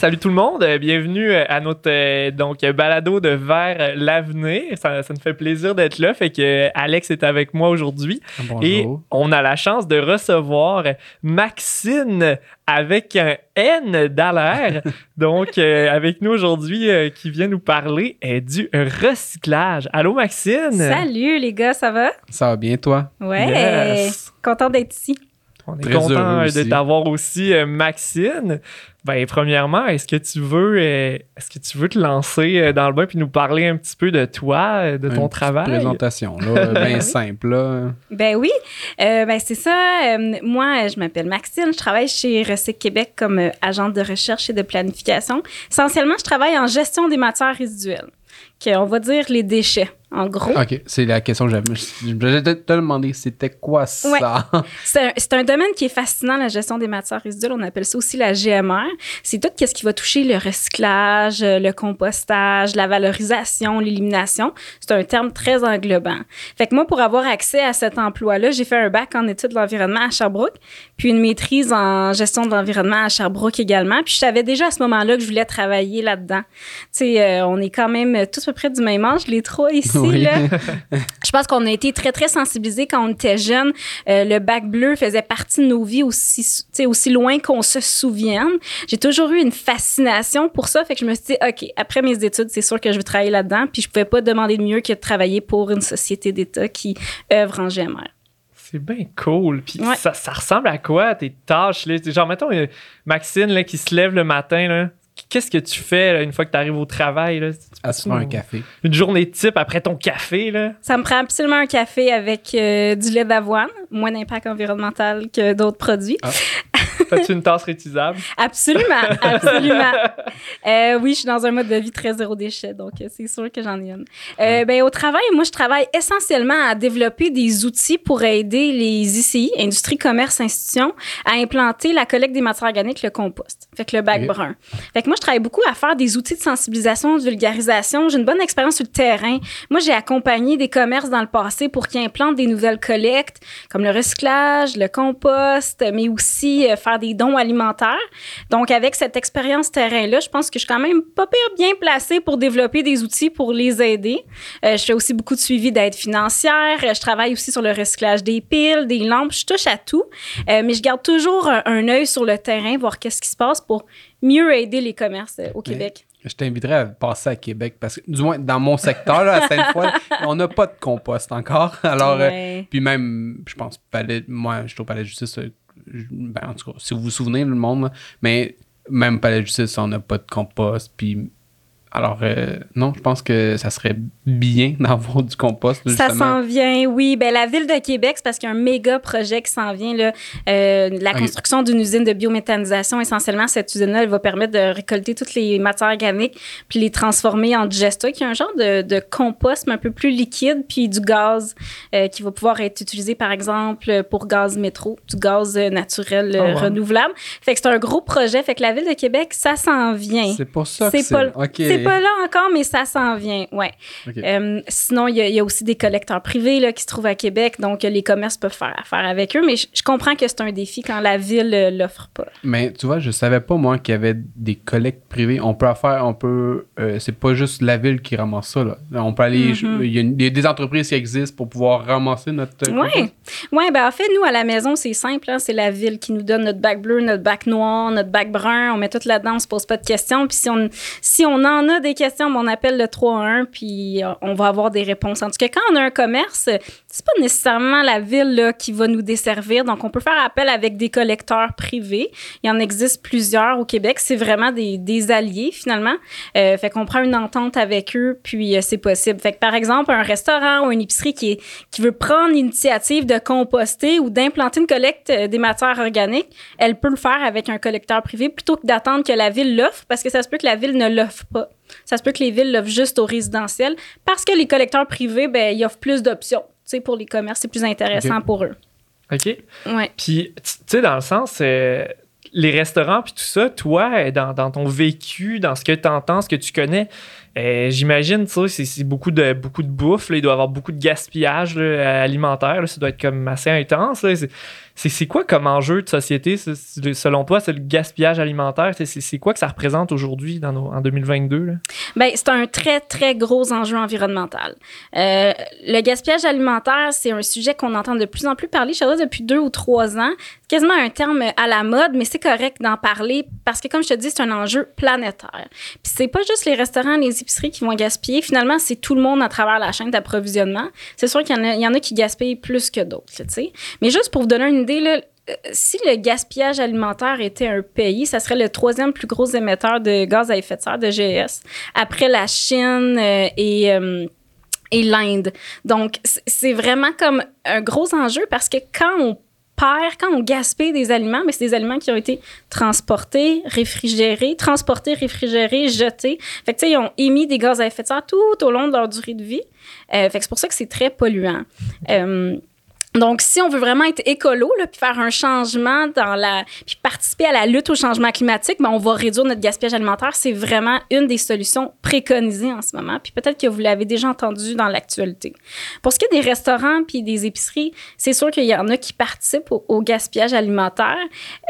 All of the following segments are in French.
salut tout le monde, euh, bienvenue euh, à notre euh, donc balado de vers l'avenir. Ça, ça nous fait plaisir d'être là. Fait que Alex est avec moi aujourd'hui et on a la chance de recevoir Maxine avec un N d'Alaire. donc avec nous aujourd'hui qui vient nous parler du recyclage. Allô Maxine? Salut les gars, ça va? Ça va bien toi? Ouais. Content d'être ici. On est content de t'avoir aussi, Maxine. Ben, premièrement, est-ce que tu veux euh, est-ce que tu veux te lancer euh, dans le bain puis nous parler un petit peu de toi, euh, de ton travail? présentation, là, bien simple. Là. Ben oui, ben c'est ça. moi, je m'appelle Maxine, je travaille chez Recyc Québec comme agente de recherche et de planification. Essentiellement, je travaille en gestion des matières résiduelles, on va dire les déchets en gros. OK, c'est la question que j'avais. Je te demander, c'était quoi ça? C'est un, domaine qui est fascinant, la gestion des matières résiduelles. On appelle ça aussi la GMR. C'est tout ce qui va toucher le recyclage, le compostage, la valorisation, l'élimination. C'est un terme très englobant. Fait que moi, pour avoir accès à cet emploi-là, j'ai fait un bac en études de l'environnement à Sherbrooke, puis une maîtrise en gestion de l'environnement à Sherbrooke également. Puis je savais déjà à ce moment-là que je voulais travailler là-dedans. Tu sais, euh, on est quand même tous à peu près du même âge, les trois ici. je pense qu'on a été très, très sensibilisés quand on était jeunes. Euh, le bac bleu faisait partie de nos vies aussi, aussi loin qu'on se souvienne. J'ai toujours eu une fascination pour ça. Fait que je me suis dit, OK, après mes études, c'est sûr que je veux travailler là-dedans. Puis je pouvais pas demander de mieux que de travailler pour une société d'État qui œuvre en GMR. C'est bien cool. Puis ça, ressemble à quoi tes tâches? Là? Genre, mettons, euh, Maxine là, qui se lève le matin, là, qu'est-ce que tu fais une fois que tu arrives au travail? Là? un café. Une journée type après ton café? Là? Ça me prend absolument un café avec euh, du lait d'avoine, moins d'impact environnemental que d'autres produits. Ah. As-tu une tasse réutilisable? Absolument, absolument. Euh, oui, je suis dans un mode de vie très zéro déchet, donc euh, c'est sûr que j'en ai une. Euh, ben, au travail, moi, je travaille essentiellement à développer des outils pour aider les ICI, Industrie, Commerce, Institutions, à implanter la collecte des matières organiques, le compost, fait que le bac brun. Fait que moi, je travaille beaucoup à faire des outils de sensibilisation, de vulgarisation. J'ai une bonne expérience sur le terrain. Moi, j'ai accompagné des commerces dans le passé pour qu'ils implantent des nouvelles collectes, comme le recyclage, le compost, mais aussi faire des dons alimentaires. Donc, avec cette expérience terrain-là, je pense que je suis quand même pas pire bien placée pour développer des outils pour les aider. Euh, je fais aussi beaucoup de suivi d'aide financière. Je travaille aussi sur le recyclage des piles, des lampes. Je touche à tout. Euh, mais je garde toujours un, œil sur le terrain, voir qu'est-ce qui se passe pour mieux aider les commerces euh, au Québec. Je t'inviterais à passer à Québec parce que, du moins, dans mon secteur, à Sainte-Foy, on n'a pas de compost encore. Alors, puis même, je pense, moi, je trouve Palais de Justice, ben, en tout cas, si vous vous souvenez, le monde, mais même pas la justice, on n'a pas de compost, puis alors, euh, non, je pense que ça serait bien d'avoir du compost. Ça s'en vient, oui. Ben, la Ville de Québec, c'est parce qu'il y a un méga projet qui s'en vient. Là, euh, la construction d'une usine de biométhanisation. Essentiellement, cette usine-là, elle va permettre de récolter toutes les matières organiques puis les transformer en digesta, qui est un genre de, de compost, mais un peu plus liquide, puis du gaz euh, qui va pouvoir être utilisé, par exemple, pour gaz métro, du gaz naturel oh, renouvelable. Fait que c'est un gros projet. Fait que la Ville de Québec, ça s'en vient. C'est pour ça que c'est... Pas... C'est pas là encore, mais ça s'en vient, ouais. Euh, sinon, il y, a aussi des collecteurs privés là, qui se trouvent à Québec, donc les commerces peuvent faire affaire avec eux, mais je, comprends que c'est un défi quand la ville euh, l'offre pas. Mais tu vois, je savais pas, moi, qu'il y avait des collectes privées. On peut faire, on peut... Euh, c'est pas juste la ville qui ramasse ça, là. On peut aller... Mm-hmm. Il y, a des entreprises qui existent pour pouvoir ramasser notre... Oui, ouais, ben en fait, nous, à la maison, c'est simple, hein, c'est la ville qui nous donne notre bac bleu, notre bac noir, notre bac brun, on met tout là-dedans, on se pose pas de questions, puis si on, si on en a des questions, on appelle le 3-1, puis euh, on va avoir des réponses. En tout cas, quand on a un commerce, c'est pas nécessairement la ville qui va nous desservir. Donc, on peut faire appel avec des collecteurs privés. Il en existe plusieurs au Québec. C'est vraiment des, alliés, finalement. Euh, fait qu'on prend une entente avec eux, puis euh, c'est possible. Fait que, par exemple, un restaurant ou une épicerie qui, qui veut prendre l'initiative de composter ou d'implanter une collecte des matières organiques, elle peut le faire avec un collecteur privé plutôt que d'attendre que la ville l'offre, parce que ça se peut que la ville ne l'offre pas. Ça se peut que les villes l'offrent juste aux résidentiels parce que les collecteurs privés, ben, ils offrent plus d'options. Tu sais, pour les commerces, c'est plus intéressant pour eux. OK. Ouais. Puis, tu sais, dans le sens, euh, les restaurants, puis tout ça, toi, dans, dans, ton vécu, dans ce que tu entends, ce que tu connais, euh, j'imagine, tu sais, c'est beaucoup de, beaucoup de bouffe. il doit y avoir beaucoup de gaspillage alimentaire. ça doit être comme assez intense. C'est quoi comme enjeu de société, selon toi, c'est le gaspillage alimentaire? C'est quoi que ça représente aujourd'hui en 2022? Bien, c'est un très, très gros enjeu environnemental. Euh, le gaspillage alimentaire, c'est un sujet qu'on entend de plus en plus parler, je depuis deux ou trois ans. C'est quasiment un terme à la mode, mais c'est correct d'en parler parce que, comme je te dis, c'est un enjeu planétaire. Puis c'est pas juste les restaurants, les épiceries qui vont gaspiller. Finalement, c'est tout le monde à travers la chaîne d'approvisionnement. C'est sûr qu'il y, y, en a qui gaspillent plus que d'autres, tu sais. Mais juste pour vous donner une idée, euh, si le gaspillage alimentaire était un pays, ça serait le troisième plus gros émetteur de gaz à effet de serre, de GES, après la Chine euh, et, euh, et l'Inde. Donc, c'est vraiment comme un gros enjeu parce que quand on perd, quand on gaspille des aliments, mais c'est des aliments qui ont été transportés, réfrigérés, transportés, réfrigérés, jetés. Fait que, tu sais, ils ont émis des gaz à effet de serre tout au long de leur durée de vie. fait que c'est pour ça que c'est très polluant. Donc, si on veut vraiment être écolo, puis faire un changement dans la, puis participer à la lutte au changement climatique, ben, on va réduire notre gaspillage alimentaire. C'est vraiment une des solutions préconisées en ce moment. Puis peut-être que vous l'avez déjà entendu dans l'actualité. Pour ce qui est des restaurants puis des épiceries, c'est sûr qu'il y en a qui participent au, gaspillage alimentaire,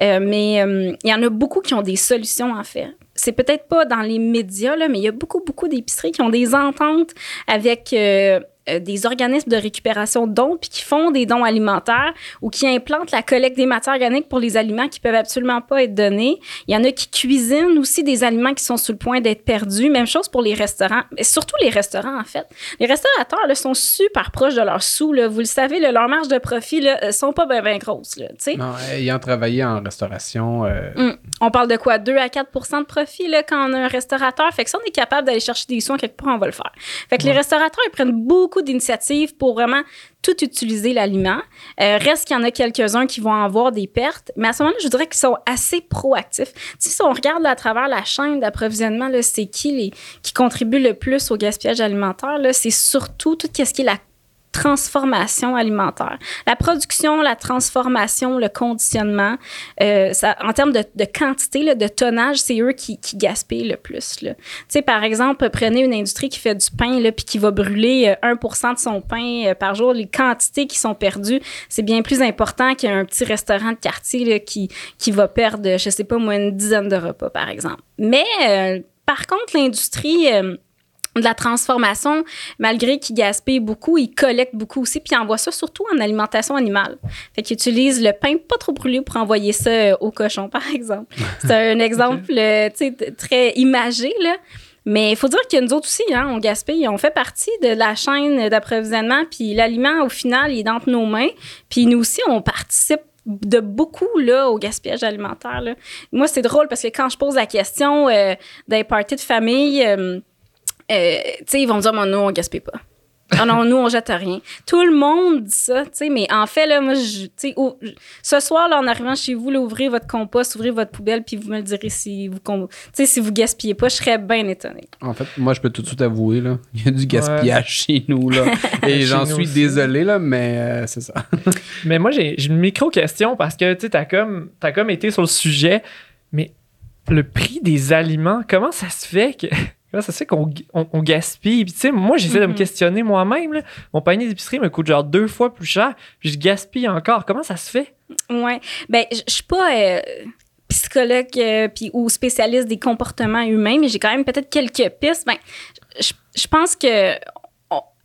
euh, mais euh, il y en a beaucoup qui ont des solutions en fait c'est peut-être pas dans les médias, mais il y a beaucoup, beaucoup d'épiceries qui ont des ententes avec euh, des organismes de récupération de dons, puis qui font des dons alimentaires ou qui implantent la collecte des matières organiques pour les aliments qui peuvent absolument pas être donnés. Il y en a qui cuisinent aussi des aliments qui sont sur le point d'être perdus. Même chose pour les restaurants, mais surtout les restaurants en fait. Les restaurateurs là, sont super proches de leurs sous. Là. Vous le savez, leur marge de profit ne euh, sont pas bien ben grosses. Là, non, ayant travaillé en restauration... Euh, hum. On parle de quoi? 2 à 4% de profit là, quand on a un restaurateur. Fait que si on est capable d'aller chercher des sous quelque part, on va le faire. Fait que les restaurateurs, ils prennent beaucoup d'initiatives pour vraiment tout utiliser l'aliment. Euh, reste qu'il y en a quelques-uns qui vont avoir des pertes, mais à ce moment-là, je dirais qu'ils sont assez proactifs. si on regarde à travers la chaîne d'approvisionnement, c'est qui les, qui contribue le plus au gaspillage alimentaire? C'est surtout tout ce qui est la transformation alimentaire. La production, la transformation, le conditionnement, euh, ça, en termes de, de quantité, de tonnage, c'est eux qui, qui, gaspillent le plus. Tu sais, par exemple, prenez une industrie qui fait du pain puis qui va brûler 1% euh, de son pain euh, par jour. Les quantités qui sont perdues, c'est bien plus important qu'un petit restaurant de quartier là, qui, qui va perdre, je sais pas moi, une dizaine de repas, par exemple. Mais par contre, l'industrie de la transformation, malgré qu'ils gaspillent beaucoup, ils collectent beaucoup aussi, puis ils envoient ça surtout en alimentation animale. Fait qu'ils utilisent le pain pas trop brûlé pour envoyer ça euh, au cochon, par exemple. C'est un exemple euh, très imagé, là. Mais il faut dire que nous autres aussi, hein, on gaspille, on fait partie de la chaîne d'approvisionnement, puis l'aliment, au final, il est dans nos mains, puis nous aussi, on participe de beaucoup là, au gaspillage alimentaire. Là. Moi, c'est drôle parce que quand je pose la question euh, des parties de famille, euh, tu sais, ils vont dire, nous, on gaspille pas. Ah non, nous, on jette rien. Tout le monde dit ça, tu sais, mais en fait, là, moi, je, sais, ce soir, là, en arrivant chez vous, là, ouvrez votre compost, ouvrez votre poubelle, puis vous me le direz si vous, si vous gaspillez pas, je serais bien étonné. En fait, moi, je peux tout de suite avouer, là, il y a du gaspillage chez nous, là. Et j'en suis désolé, là, mais euh, c'est ça. mais moi, j'ai une micro-question parce que, tu sais, t'as comme, as comme été sur le sujet, mais le prix des aliments, comment ça se fait que Là, ça se fait qu'on gaspille. Puis, tu sais, moi, j'essaie de me mm-hmm. questionner moi-même. Mon panier d'épicerie me coûte genre deux fois plus cher, puis je gaspille encore. Comment ça se fait? Ouais. Ben, je suis pas euh, psychologue euh, puis, ou spécialiste des comportements humains, mais j'ai quand même peut-être quelques pistes. Ben, je pense que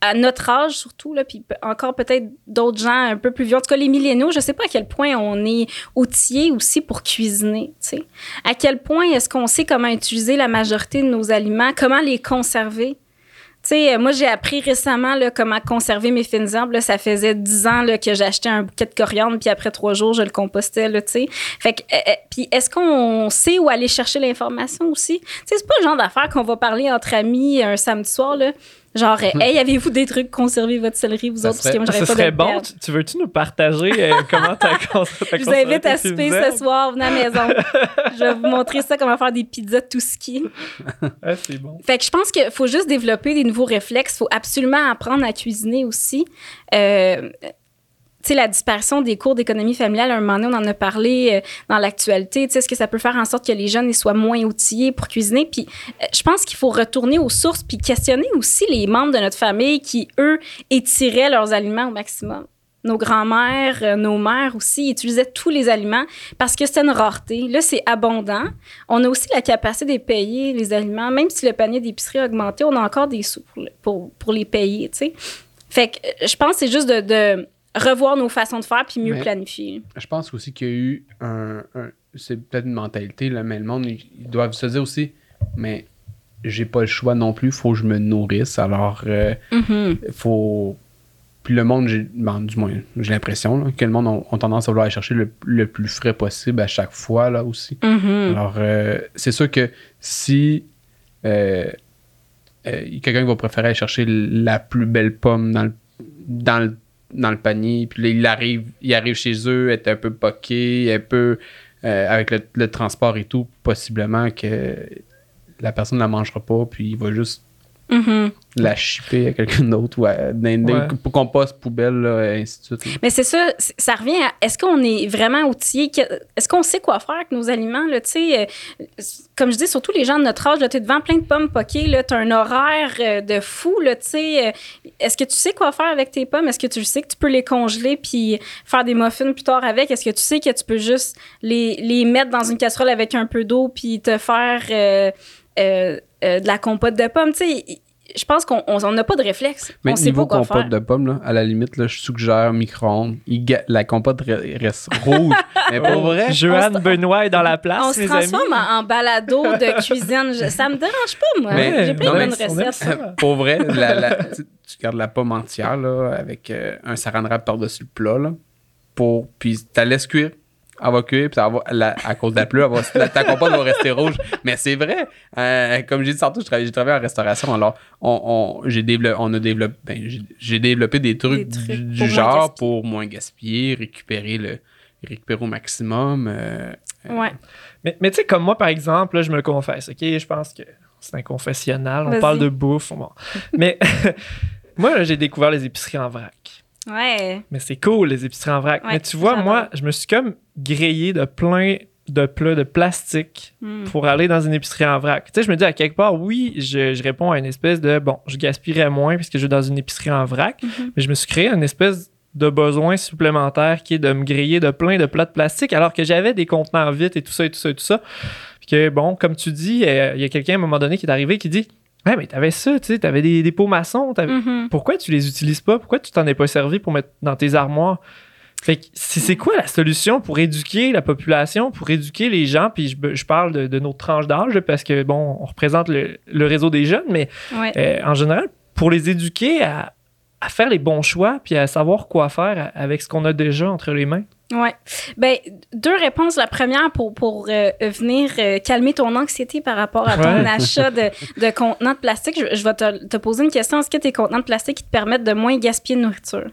à notre âge surtout, là, puis encore peut-être d'autres gens un peu plus vieux, en tout cas les milléniaux, je sais pas à quel point on est outillés aussi pour cuisiner, tu sais. À quel point est-ce qu'on sait comment utiliser la majorité de nos aliments, comment les conserver? Tu sais, moi, j'ai appris récemment là, comment conserver mes fines herbes. ça faisait dix ans là, que j'achetais un bouquet de coriandre, puis après trois jours, je le compostais. Là, sais. fait que, euh, euh, puis est-ce qu'on sait où aller chercher l'information aussi? C'est pas le genre d'affaire qu'on va parler entre amis un samedi soir. Là. Genre, hey, avez-vous des trucs conserver votre céleri, vous autres? parce que moi, ça serait bon. Tu, veux-tu nous partager euh, comment t'as conservé Je vous invite à souper ce soir, venez à la maison. je vais vous montrer ça, comment faire des pizzas tout ski. ah, c'est bon. Fait que je pense qu'il faut juste développer des nouveaux réflexes. Il faut absolument apprendre à cuisiner aussi. Euh, la disparition des cours d'économie familiale, à un moment donné, on en a parlé euh, dans l'actualité. Tu est-ce que ça peut faire en sorte que les jeunes soient moins outillés pour cuisiner? Puis, euh, je pense qu'il faut retourner aux sources puis questionner aussi les membres de notre famille qui, eux, étiraient leurs aliments au maximum. nos grands-mères, euh, nos mères aussi utilisaient tous les aliments parce que c'était une rareté. Là, c'est abondant. On a aussi la capacité de payer les aliments. Même si le panier d'épicerie a augmenté, on a encore des sous pour, pour, les payer. Fait que je pense que c'est juste de, revoir nos façons de faire puis mieux planifier. Je pense aussi qu'il y a eu un... c'est peut-être une mentalité, là, mais le monde, ils doivent se dire aussi, mais j'ai pas le choix non plus, faut que je me nourrisse. Alors, il euh, mm-hmm. faut. Puis le monde, ben, du moins, j'ai l'impression que le monde a, tendance à vouloir aller chercher le, plus frais possible à chaque fois, là aussi. Mm-hmm. Alors, euh, c'est sûr que si euh, quelqu'un va préférer aller chercher la plus belle pomme dans le, dans le, panier, puis là, il arrive, il arrive chez eux, est un peu poqué, un peu. avec le, le, transport et tout, possiblement que la personne ne la mangera pas, puis il va juste Mm-hmm. la chipper à quelqu'un d'autre ou à, pour qu'on passe poubelle, et ainsi de suite. Mais c'est ça, ça revient à est-ce qu'on est vraiment outillé, est-ce qu'on sait quoi faire avec nos aliments, là, sais, euh, comme je dis, surtout les gens de notre âge, tu es devant plein de pommes poquées, tu as un horaire euh, de fou, tu sais, euh, est-ce que tu sais quoi faire avec tes pommes? Est-ce que tu sais que tu peux les congeler puis faire des muffins plus tard avec? Est-ce que tu sais que tu peux juste les, les mettre dans une casserole avec un peu d'eau puis te faire euh, euh, de la compote de pommes. Tu sais, je pense qu'on n'a pas de réflexe. Mais on sait niveau pas compote de pommes, là, à la limite, là, je suggère micro-ondes. La compote reste rouge. mais pour vrai. Joanne Benoît est dans la place. On se transforme En, balado de cuisine. ça me dérange pas, moi. J'ai plein de bonnes recettes. pour vrai, tu, gardes la pomme entière là, avec euh, un saran wrap par-dessus le plat. Là, pour, puis tu la laisses cuire elle va cuire, puis à cause de la pluie, ta compote va rester rouge. Mais c'est vrai. Euh, comme j'ai dit tantôt, j'ai travaillé, en restauration. Alors, on, j'ai développé, on a développé, ben, j'ai développé des trucs, du, genre pour moins gaspiller, récupérer le récupérer au maximum. Euh, euh. ouais. Mais, mais tu sais, comme moi, par exemple, là, je me confesse, OK? Je pense que c'est un confessionnal. On parle de bouffe. mais moi, j'ai découvert les épiceries en vrac. Ouais. Mais c'est cool, les épiceries en vrac. mais tu vois, moi, je me suis comme grillé de plein de plats de plastique hmm. pour aller dans une épicerie en vrac. Tu sais, je me dis à quelque part, oui, je, réponds à une espèce de bon, je gaspillerais moins puisque je vais dans une épicerie en vrac, mhm. mais je me suis créé une espèce de besoin supplémentaire qui est de me griller de plein de plats de plastique alors que j'avais des contenants vides et tout ça et tout ça et tout ça. Puis que bon, comme tu dis, euh, il y a quelqu'un à un moment donné qui est arrivé qui dit Ouais, mais t'avais ça, tu sais, t'avais des, des pots maçons. Mm-hmm. Pourquoi tu les utilises pas? Pourquoi tu t'en es pas servi pour mettre dans tes armoires? Fait que c'est quoi la solution pour éduquer la population, pour éduquer les gens? Puis je, je parle de, de, notre tranche d'âge parce que, bon, on représente le, le réseau des jeunes, mais euh, en général, pour les éduquer à, à, faire les bons choix puis à savoir quoi faire avec ce qu'on a déjà entre les mains. Oui. Ben, deux réponses. La première, pour, pour euh, venir euh, calmer ton anxiété par rapport à ton achat de, de, contenants de plastique, je, vais te, te, poser une question. Est-ce que tes contenants de plastique qui te permettent de moins gaspiller de nourriture?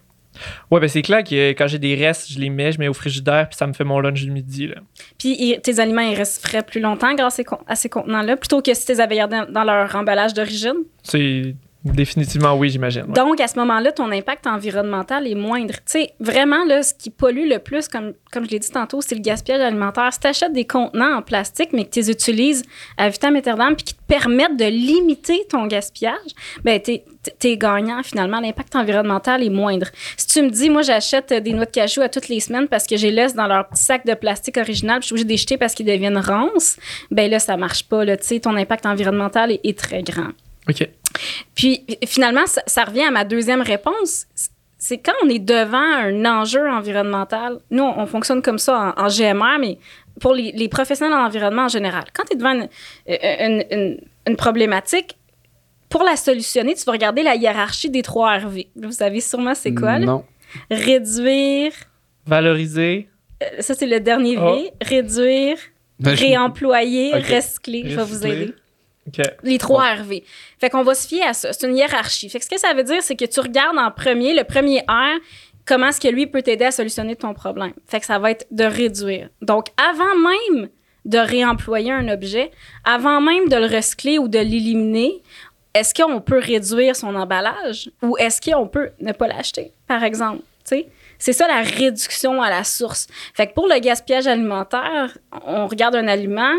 Oui, ben c'est clair que quand j'ai des restes, je les mets, je mets au frigidaire, puis ça me fait mon lunch du midi. Là. Puis tes aliments, ils restent frais plus longtemps grâce à ces contenants-là, plutôt que si tu les avais gardés dans leur emballage d'origine? C'est Définitivement, oui, j'imagine. Donc, à ce moment-là, ton impact environnemental est moindre. Tu sais, vraiment, là, ce qui pollue le plus, comme, comme je l'ai dit tantôt, c'est le gaspillage alimentaire. Si tu achètes des contenants en plastique, mais que tu les utilises à vitam aeternam puis qui te permettent de limiter ton gaspillage, ben, tu es, gagnant, finalement. L'impact environnemental est moindre. Si tu me dis, moi, j'achète des noix de cajou à toutes les semaines parce que j'ai laisse dans leur petit sac de plastique original puis je suis obligée d'éjeter parce qu'ils deviennent ronces, ben là, ça marche pas. Là, ton impact environnemental est, est très grand. OK. Puis finalement, ça, revient à ma deuxième réponse. C'est quand on est devant un enjeu environnemental. Nous, on, fonctionne comme ça en, GMR, mais pour les, professionnels en environnement en général. Quand tu es devant une, problématique, pour la solutionner, tu vas regarder la hiérarchie des trois RV. Vous savez sûrement c'est quoi? Là? Non. Réduire. Valoriser. Euh, ça, c'est le dernier V. Oh. Réduire. Ben, réemployer. Recycler. Je vais vous aider. Les trois RV. Fait qu'on va se fier à ça. C'est une hiérarchie. Fait que ce que ça veut dire, c'est que tu regardes en premier, le premier R, comment est-ce que lui peut t'aider à solutionner ton problème. Fait que ça va être de réduire. Donc, avant même de réemployer un objet, avant même de le recycler ou de l'éliminer, est-ce qu'on peut réduire son emballage ou est-ce qu'on peut ne pas l'acheter, par exemple? C'est ça la réduction à la source. Fait que pour le gaspillage alimentaire, on regarde un aliment,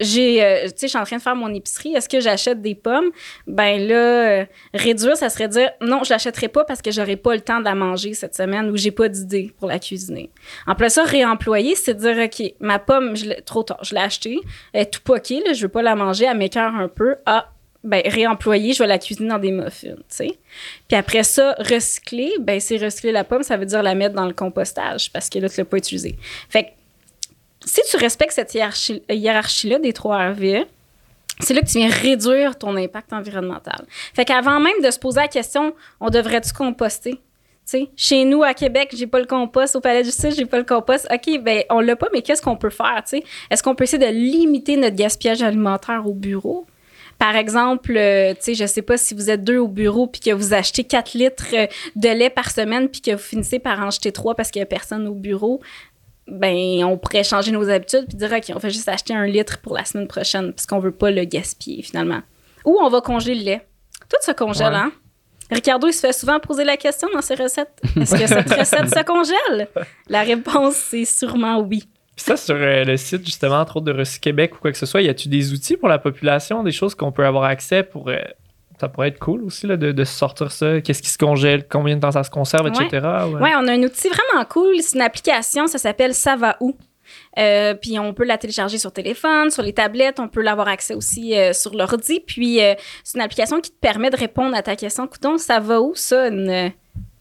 j'ai, euh, tu sais, je suis en train de faire mon épicerie. Est-ce que j'achète des pommes? Ben là, euh, réduire, ça serait dire non, je l'achèterai pas parce que j'aurai pas le temps de la manger cette semaine ou j'ai pas d'idée pour la cuisiner. En plus, ça, réemployer, c'est dire, OK, ma pomme, je trop tard, je l'ai achetée, elle est tout poquée, là, je veux pas la manger, elle m'écœure un peu. Ah, ben, réemployer, je vais la cuisiner dans des muffins, tu sais. Puis après ça, recycler, ben, c'est recycler la pomme, ça veut dire la mettre dans le compostage parce que là, tu l'as pas utilisé. Fait que si tu respectes cette hiérarchie-là des trois RVE, c'est là que tu viens réduire ton impact environnemental. Fait qu'avant même de se poser la question, on devrait-tu composter? sais, chez nous, à Québec, j'ai pas le compost. Au Palais de Justice, j'ai pas le compost. OK, ben on l'a pas, mais qu'est-ce qu'on peut faire? Est-ce qu'on peut essayer de limiter notre gaspillage alimentaire au bureau? Par exemple, euh, tu sais, je sais pas si vous êtes deux au bureau puis que vous achetez 4 litres de lait par semaine puis que vous finissez par en jeter 3 parce qu'il y a personne au bureau ben on pourrait changer nos habitudes puis dire OK, on fait juste acheter un litre pour la semaine prochaine parce qu'on veut pas le gaspiller finalement. Ou on va congeler le lait. Tout se congèle, hein? Ricardo, il se fait souvent poser la question dans ses recettes. Est-ce que cette recette se congèle? La réponse, c'est sûrement oui. Puis ça, sur euh, le site, justement, entre autres de Recy Québec ou quoi que ce soit, y a-tu des outils pour la population, des choses qu'on peut avoir accès pour euh, ça pourrait être cool aussi là, de, sortir ça. Qu'est-ce qui se congèle, combien de temps ça se conserve, etc. Oui, on a un outil vraiment cool. C'est une application, ça s'appelle Ça va où? Euh, puis on peut la télécharger sur téléphone, sur les tablettes, on peut l'avoir accès aussi euh, sur l'ordi. Puis euh, c'est une application qui te permet de répondre à ta question. Coudon, ça va où? Ça, une,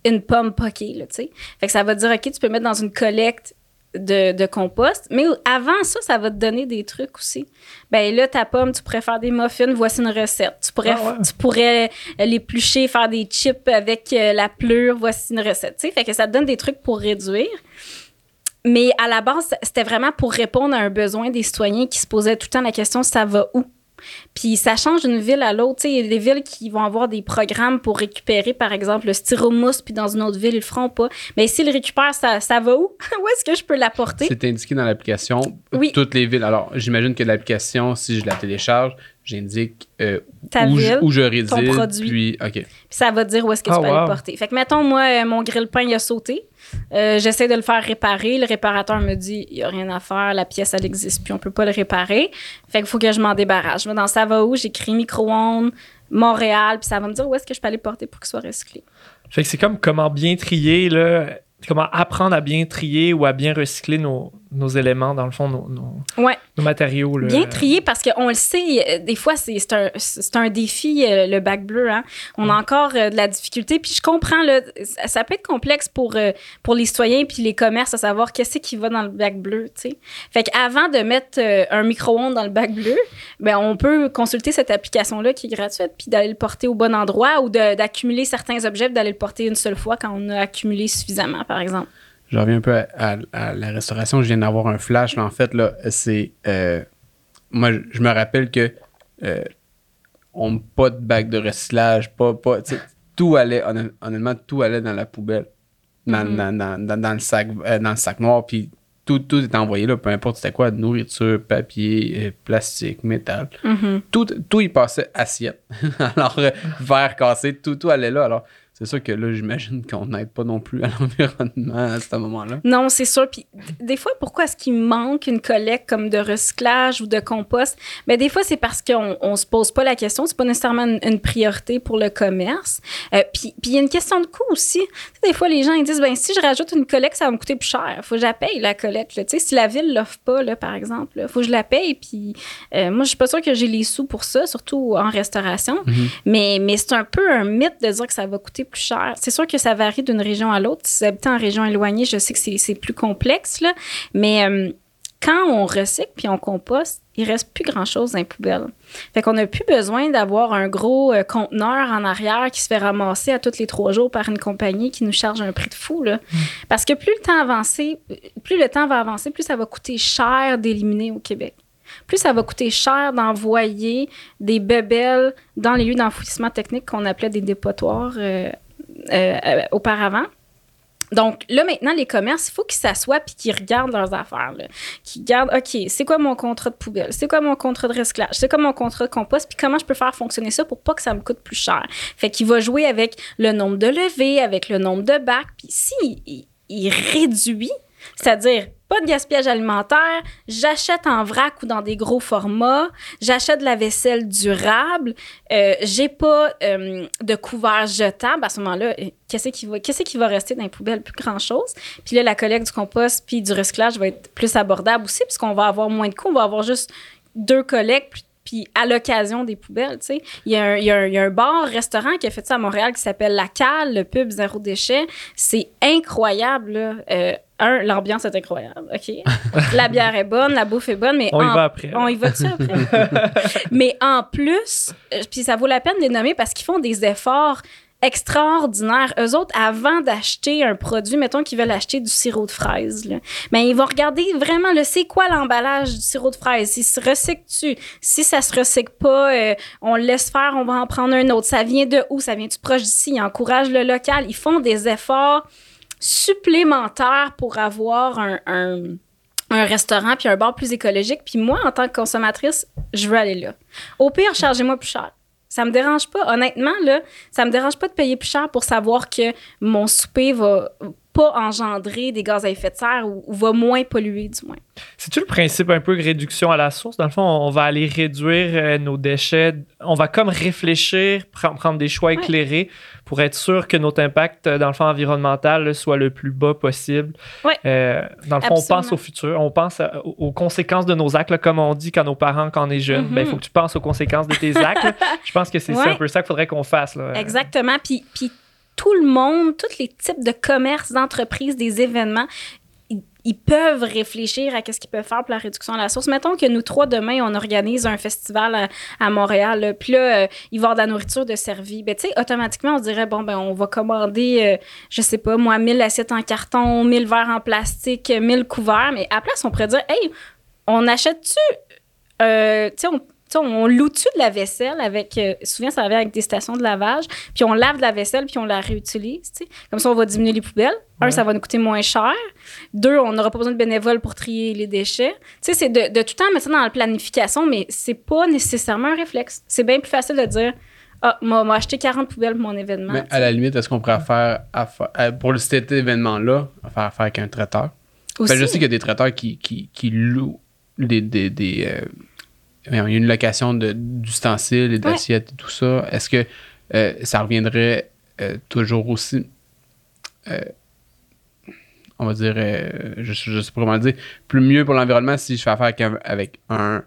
une pomme poquée, tu sais? Fait que ça va te dire, OK, tu peux mettre dans une collecte de, compost. Mais avant ça, ça va te donner des trucs aussi. Ben là, ta pomme, tu pourrais faire des muffins, voici une recette. Tu pourrais, ah tu pourrais l'éplucher, faire des chips avec euh, la pleure, voici une recette. sais Fait que ça te donne des trucs pour réduire. Mais à la base, c'était vraiment pour répondre à un besoin des citoyens qui se posaient tout le temps la question ça va où? Puis ça change d'une ville à l'autre. Il y a des villes qui vont avoir des programmes pour récupérer, par exemple, le styromousse, puis dans une autre ville, ils le feront pas. Mais s'ils le récupèrent, ça, ça va où? où est-ce que je peux l'apporter? C'est indiqué dans l'application. Oui. Toutes les villes. Alors, j'imagine que l'application, si je la télécharge, j'indique euh, où, ville, je, où, je réside. Ton produit. Puis, OK. Puis ça va dire où est-ce que tu oh, peux wow. porter. Fait que, mettons, moi, euh, mon grille-pain, il a sauté. Euh, j'essaie de le faire réparer. Le réparateur me dit il n'y a rien à faire, la pièce, elle existe, puis on peut pas le réparer. Fait qu'il faut que je m'en débarrasse. Je vais dans Ça va où, j'écris micro-ondes, Montréal, puis ça va me dire où est-ce que je peux aller porter pour qu'il soit recyclé. Fait que c'est comme comment bien trier, là, comment apprendre à bien trier ou à bien recycler nos, nos éléments, dans le fond, nos, nos, matériaux. Bien trier parce qu'on le sait, euh, des fois, c'est un, un, défi, euh, le bac bleu. Hein? On a encore euh, de la difficulté. Puis je comprends, là, ça peut être complexe pour, pour les citoyens puis les commerces à savoir qu'est-ce qui va dans le bac bleu. sais. Fait qu'avant de mettre un micro-ondes dans le bac bleu, ben, on peut consulter cette application-là qui est gratuite puis d'aller le porter au bon endroit ou d'accumuler certains objets d'aller le porter une seule fois quand on a accumulé suffisamment, par exemple je reviens un peu à, la restauration. Je viens d'avoir un flash. en fait, là, c'est. Euh, moi, je me rappelle que. Euh, on pas de bac de recyclage, pas. pas tout allait, honnêtement, tout allait dans la poubelle. Dans, mm-hmm. le, sac, euh, dans le sac noir. Puis tout, tout était envoyé là, peu importe c'était quoi, nourriture, papier, plastique, métal. Mm-hmm. tout, tout y passait assiette. alors, verre cassé, tout, tout allait là. Alors, c'est sûr que là, j'imagine qu'on n'aide pas non plus à l'environnement à ce moment-là. Non, c'est sûr. Puis des fois, pourquoi est-ce qu'il manque une collecte comme de recyclage ou de compost? Mais ben, des fois, c'est parce qu'on ne se pose pas la question. C'est pas nécessairement une, priorité pour le commerce. Euh, puis il y a une question de coût aussi. des fois, les gens ils disent, ben si je rajoute une collecte, ça va me coûter plus cher. faut que je la paye, la collecte. sais, Si la ville l'offre pas, là, par exemple, il faut que je la paye. Puis euh, moi, je suis pas sûre que j'ai les sous pour ça, surtout en restauration. Mm-hmm. Mais, mais c'est un peu un mythe de dire que ça va coûter plus cher. C'est sûr que ça varie d'une région à l'autre. Si vous habitez en région éloignée, je sais que c'est plus complexe, là. Mais euh, quand on recycle puis on composte, il reste plus grand-chose dans les poubelles. Fait qu'on n'a plus besoin d'avoir un gros euh, conteneur en arrière qui se fait ramasser à tous les trois jours par une compagnie qui nous charge un prix de fou. Là. Mm. Parce que plus le temps avance, plus le temps va avancer, plus ça va coûter cher d'éliminer au Québec plus ça va coûter cher d'envoyer des bebelles dans les lieux d'enfouissement technique qu'on appelait des dépotoirs euh, auparavant. Donc là, maintenant, les commerces, il faut qu'ils s'assoient puis qu'ils regardent leurs affaires. Qu'ils regardent, OK, c'est quoi mon contrat de poubelle? C'est quoi mon contrat de recyclage? C'est quoi mon contrat de compost? Puis comment je peux faire fonctionner ça pour pas que ça me coûte plus cher? Fait qu'il va jouer avec le nombre de levées, avec le nombre de bacs. Puis s'il il réduit, c'est-à-dire pas de gaspillage alimentaire, j'achète en vrac ou dans des gros formats, j'achète de la vaisselle durable, euh, j'ai pas euh, de couvert jetable. À ce moment-là, euh, qu'est-ce qui va, rester dans les poubelles? Plus grand-chose. Puis là, la collecte du compost puis du recyclage va être plus abordable aussi, puisqu'on va avoir moins de coûts. On va avoir juste deux collectes puis à l'occasion des poubelles, tu sais. Il y, a un, un bar-restaurant qui a fait ça à Montréal qui s'appelle La Cale, le pub Zéro Déchet. C'est incroyable, là. Euh, un, l'ambiance est incroyable, OK? la bière est bonne, la bouffe est bonne, mais... On y va après. On y va dessus après? mais en plus, euh, puis ça vaut la peine de les nommer parce qu'ils font des efforts extraordinaire. Eux autres, avant d'acheter un produit, mettons qu'ils veulent acheter du sirop de fraise, là, mais ils vont regarder vraiment le c'est quoi l'emballage du sirop de fraise. Si se recycle-tu? Si ça se recycle pas, euh, on le laisse faire, on va en prendre un autre. Ça vient de où? Ça vient du proche d'ici? Ils encouragent le local. Ils font des efforts supplémentaires pour avoir un restaurant puis un bar plus écologique. Puis moi, en tant que consommatrice, je veux aller là. Au pire, chargez-moi plus cher. Ça me dérange pas. Honnêtement, là, ça me dérange pas de payer plus cher pour savoir que mon souper va pas engendrer des gaz à effet de serre ou, va moins polluer, du moins. C'est-tu le principe un peu de réduction à la source? Dans le fond, on va aller réduire euh, nos déchets. On va comme réfléchir, prendre des choix éclairés pour être sûr que notre impact, euh, dans le fond, environnemental soit le plus bas possible. Ouais. Euh, dans le fond, on pense au futur. On pense aux conséquences de nos actes. comme on dit quand nos parents, quand on est jeune, ben, il faut mm-hmm. que tu penses aux conséquences de tes actes. Je pense que c'est un peu ça qu'il faudrait qu'on fasse. Là. Exactement. Puis, puis tout le monde, tous les types de commerces, d'entreprises, des événements, ils, peuvent réfléchir à ce qu'ils peuvent faire pour la réduction à la source. Mettons que nous trois, demain, on organise un festival à, Montréal, puis là, euh, avoir de la nourriture de servie. Ben, tu sais, automatiquement, on dirait, bon, ben, on va commander, euh, je sais pas, moi, 1000 assiettes en carton, 1000 verres en plastique, 1000 couverts. Mais à la place, on pourrait dire, hey, on achète-tu, euh, tu sais, on on loue-tu de la vaisselle avec. Euh, souvent, ça vient avec des stations de lavage, puis on lave de la vaisselle, puis on la réutilise. Comme ça, on va diminuer les poubelles. Un, ça va nous coûter moins cher. Deux, on n'aura pas besoin de bénévoles pour trier les déchets. Tu sais, c'est de, de, tout le temps mettre ça dans la planification, mais c'est pas nécessairement un réflexe. C'est bien plus facile de dire. Ah, m'a acheté 40 poubelles pour mon événement. Mais à la limite, est-ce qu'on pourrait faire, pour cet événement-là, faire affaire avec un traiteur? Ben, je sais qu'il y a des traiteurs qui, qui, louent des, des, des euh, il y a une location d'ustensiles et d'assiettes et tout ça. Est-ce que euh, ça reviendrait euh, toujours aussi, euh, on va dire, je, ne sais pas comment le dire, plus mieux pour l'environnement si je fais affaire avec un,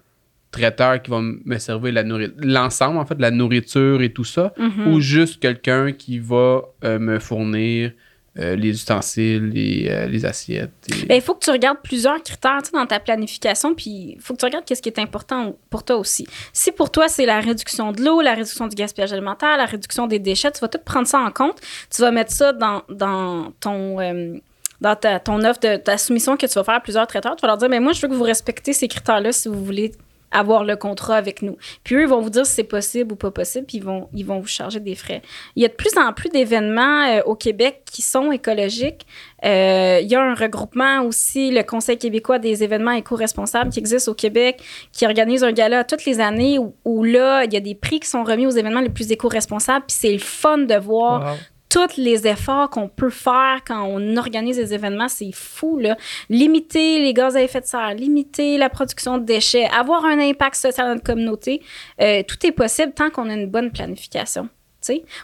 traiteur qui va me servir l'ensemble en fait de la nourriture et tout ça, mm-hmm. ou juste quelqu'un qui va me fournir euh, les ustensiles, les, euh, assiettes. Ben, il faut que tu regardes plusieurs critères dans ta planification, puis il faut que tu regardes qu'est-ce qui est important pour toi aussi. Si pour toi, c'est la réduction de l'eau, la réduction du gaspillage alimentaire, la réduction des déchets, tu vas tout prendre ça en compte. Tu vas mettre ça dans, dans ton... Euh, dans ta, ton offre de ta soumission que tu vas faire à plusieurs traiteurs, tu vas leur dire, mais ben, moi, je veux que vous respectez ces critères-là si vous voulez avoir le contrat avec nous. Puis eux, ils vont vous dire si c'est possible ou pas possible, puis ils vont, ils vont vous charger des frais. Il y a de plus en plus d'événements euh, au Québec qui sont écologiques. Euh, il y a un regroupement aussi, le Conseil québécois des événements éco-responsables qui existe au Québec, qui organise un gala toutes les années où, là, il y a des prix qui sont remis aux événements les plus éco-responsables. Puis c'est le fun de voir tous les efforts qu'on peut faire quand on organise des événements, c'est fou. Là. Limiter les gaz à effet de serre, limiter la production de déchets, avoir un impact social dans notre communauté, euh, tout est possible tant qu'on a une bonne planification.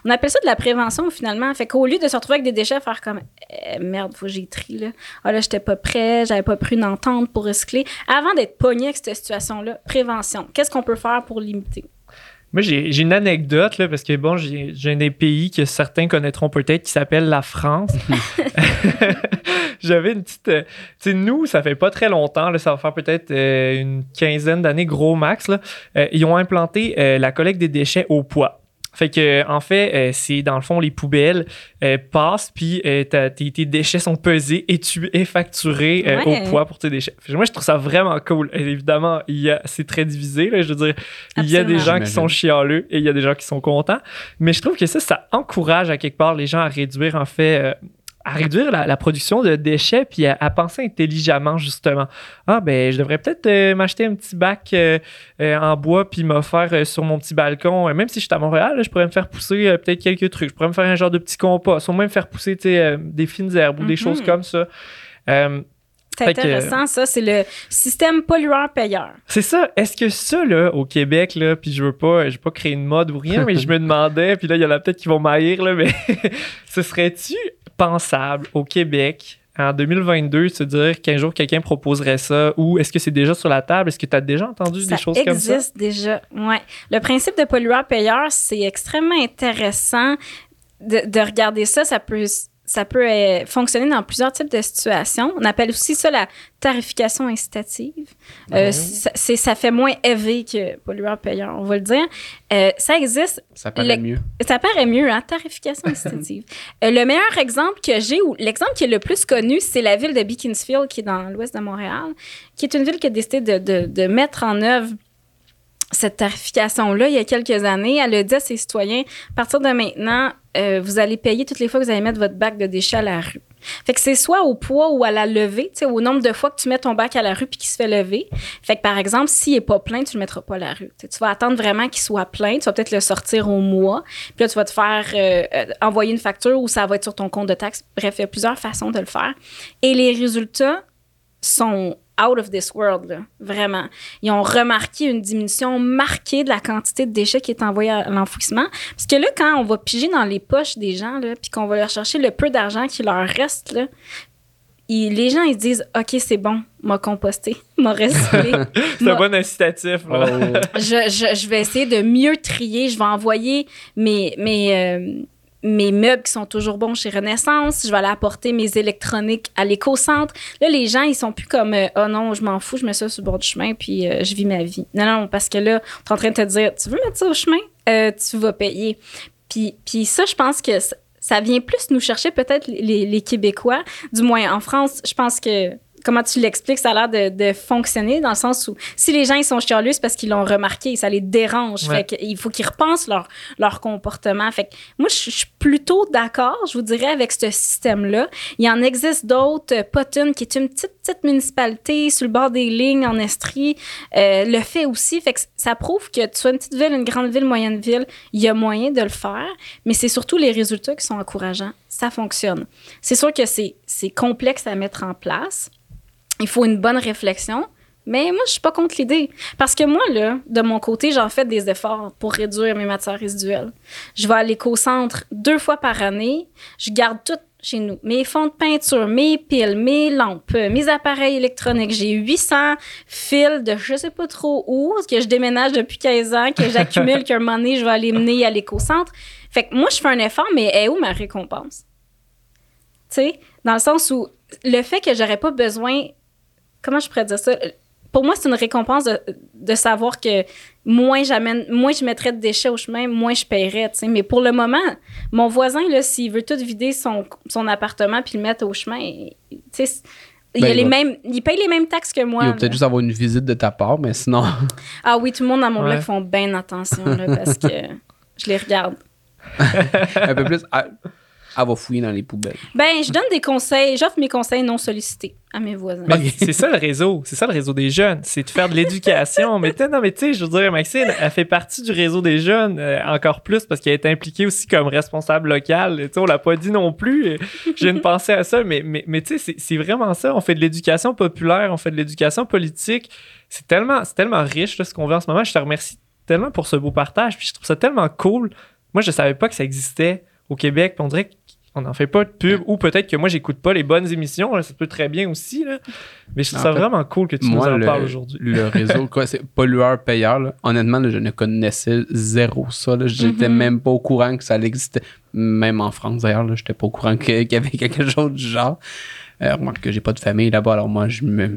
On appelle ça de la prévention finalement. Fait lieu de se retrouver avec des déchets, faire comme eh, merde, faut que j'ai tri là. Ah là, j'étais pas prêt, j'avais pas pris une entente pour recycler. Avant d'être pogné avec cette situation-là, prévention. Qu'est-ce qu'on peut faire pour limiter? Moi, j'ai une anecdote, là, parce que bon, j'ai des pays que certains connaîtront peut-être qui s'appellent la France. J'avais une petite. Euh, tu sais, nous, ça fait pas très longtemps, là, ça va faire peut-être euh, une quinzaine d'années, gros max. Là, euh, ils ont implanté la collecte des déchets au poids. Fait que en fait, euh, c'est dans le fond les poubelles euh, passent puis euh, tes, déchets sont pesés et tu es facturé au poids pour tes déchets. moi je trouve ça vraiment cool. évidemment, il c'est très divisé je veux dire, il y a des gens qui sont chialeux et il y a des gens qui sont contents, mais je trouve que ça ça encourage à quelque part les gens à réduire en fait à réduire la, production de déchets puis à, penser intelligemment justement. Ah ben je devrais peut-être euh, m'acheter un petit bac euh, euh, en bois puis me faire sur mon petit balcon. Même si je suis à Montréal, je pourrais me faire pousser peut-être quelques trucs. Je pourrais me faire un genre de petit compost ou même faire pousser des fines herbes ou des mm-hmm. choses comme ça C'est intéressant, ça. C'est le système pollueur-payeur. C'est ça. Est-ce que ça, là, au Québec, là, puis je veux pas, je veux pas créer une mode ou rien, mais je me demandais, puis là, il y en a peut-être qui vont m'haïr, là, mais ce serait-tu pensable au Québec en 2022 se dire qu'un jour quelqu'un proposerait ça ou est-ce que c'est déjà sur la table? Est-ce que tu as déjà entendu des choses comme ça? Ça existe déjà, oui. Le principe de pollueur-payeur, c'est extrêmement intéressant de, de, regarder ça. Ça peut ça peut euh, fonctionner dans plusieurs types de situations. On appelle aussi ça la tarification incitative. Euh, ça, ça, fait moins élevé que pollueur-payeur, on va le dire. Euh, ça existe. Ça paraît mieux. Ça paraît mieux, hein, tarification incitative. le meilleur exemple que j'ai, ou l'exemple qui est le plus connu, c'est la ville de Beaconsfield, qui est dans l'ouest de Montréal, qui est une ville qui a décidé de, de, de mettre en œuvre cette tarification-là, il y a quelques années, elle a dit à ses citoyens, à partir de maintenant, euh, vous allez payer toutes les fois que vous allez mettre votre bac de déchets à la rue. Fait que c'est soit au poids ou à la levée, tu sais, au nombre de fois que tu mets ton bac à la rue puis qu'il se fait lever. Fait que par exemple, s'il est pas plein, tu le mettras pas à la rue. tu vas attendre vraiment qu'il soit plein, tu vas peut-être le sortir au mois, puis là tu vas te faire euh, euh, envoyer une facture ou ça va être sur ton compte de taxe. Bref, il y a plusieurs façons de le faire. Et les résultats sont out of this world, là, vraiment. Ils ont remarqué une diminution marquée de la quantité de déchets qui est envoyée à l'enfouissement. Parce que là, quand on va piger dans les poches des gens, là, puis qu'on va leur chercher le peu d'argent qui leur reste, là, les gens, ils disent OK, c'est bon, m'a composté, m'a recyclé. c'est un bon incitatif. Oh. je, je, je, vais essayer de mieux trier. Je vais envoyer mes, mes, euh, mes meubles qui sont toujours bons chez Renaissance, je vais aller apporter mes électroniques à l'éco-centre. Là, les gens, ils sont plus comme oh non, je m'en fous, je mets ça sur le bord du chemin puis euh, je vis ma vie. Non, non, parce que là, tu es en train de te dire tu veux mettre ça au chemin, euh, tu vas payer. Puis, puis ça, je pense que ça, vient plus nous chercher peut-être les Québécois. Du moins, en France, je pense que comment tu l'expliques, ça a l'air de, fonctionner dans le sens où si les gens ils sont chialus, c'est parce qu'ils l'ont remarqué, ça les dérange. il faut qu'ils repensent leur, leur comportement. Fait que moi, je suis plutôt d'accord, je vous dirais, avec ce système-là. Il y en existe d'autres. Potton, qui est une petite, petite municipalité sur le bord des lignes en Estrie, euh, le fait aussi. Fait que ça prouve que tu sois une petite ville, une grande ville, moyenne ville, il y a moyen de le faire, mais c'est surtout les résultats qui sont encourageants. Ça fonctionne. C'est sûr que c'est complexe à mettre en place il faut une bonne réflexion. Mais moi, je suis pas contre l'idée. Parce que moi, là, de mon côté, j'en fais des efforts pour réduire mes matières résiduelles. Je vais à l'éco-centre deux fois par année. Je garde tout chez nous. Mes fonds de peinture, mes piles, mes lampes, mes appareils électroniques. J'ai 800 fils de je sais pas trop où, que je déménage depuis 15 ans, que j'accumule, qu'un moment donné, je vais aller mener à l'éco-centre. Fait que moi, je fais un effort, mais est où ma récompense? Tu sais, dans le sens où le fait que j'aurais pas besoin comment je pourrais dire ça? Pour moi, c'est une récompense de, savoir que moins j'amène, moins je mettrais de déchets au chemin, moins je paierais, Mais pour le moment, mon voisin, là, s'il veut tout vider son, son appartement puis le mettre au chemin, tu sais, il, ben, les mêmes, il paye les mêmes taxes que moi. Il va peut-être juste avoir une visite de ta part, mais sinon. Ah oui, tout le monde dans mon bloc font bien attention parce que je les regarde. Un peu plus. Elle va fouiller dans les poubelles. Ben, je donne des conseils, j'offre mes conseils non sollicités à mes voisins. c'est ça le réseau, c'est ça le réseau des jeunes, c'est de faire de l'éducation. mais non, mais tu sais, je veux dire, Maxine, elle fait partie du réseau des jeunes euh, encore plus parce qu'elle est impliquée aussi comme responsable locale. Tu sais, on l'a pas dit non plus. J'ai une pensée à ça, mais, mais, mais tu sais, c'est vraiment ça. On fait de l'éducation populaire, on fait de l'éducation politique. C'est tellement, tellement riche ce qu'on vit en ce moment. Je te remercie tellement pour ce beau partage. Puis je trouve ça tellement cool. Moi, je savais pas que ça existait au Québec. on dirait on n'en fait pas de pub ou peut-être que moi j'écoute pas les bonnes émissions ça peut très bien aussi là. mais je trouve ça vraiment cool que tu nous en parles aujourd'hui. le réseau quoi c'est pollueur payeur honnêtement je ne connaissais zéro ça j'étais mm-hmm. même pas au courant que ça existait. Même en France d'ailleurs je j'étais pas au courant qu'il y avait quelque chose du genre. Euh, remarque que j'ai pas de famille là-bas alors moi je me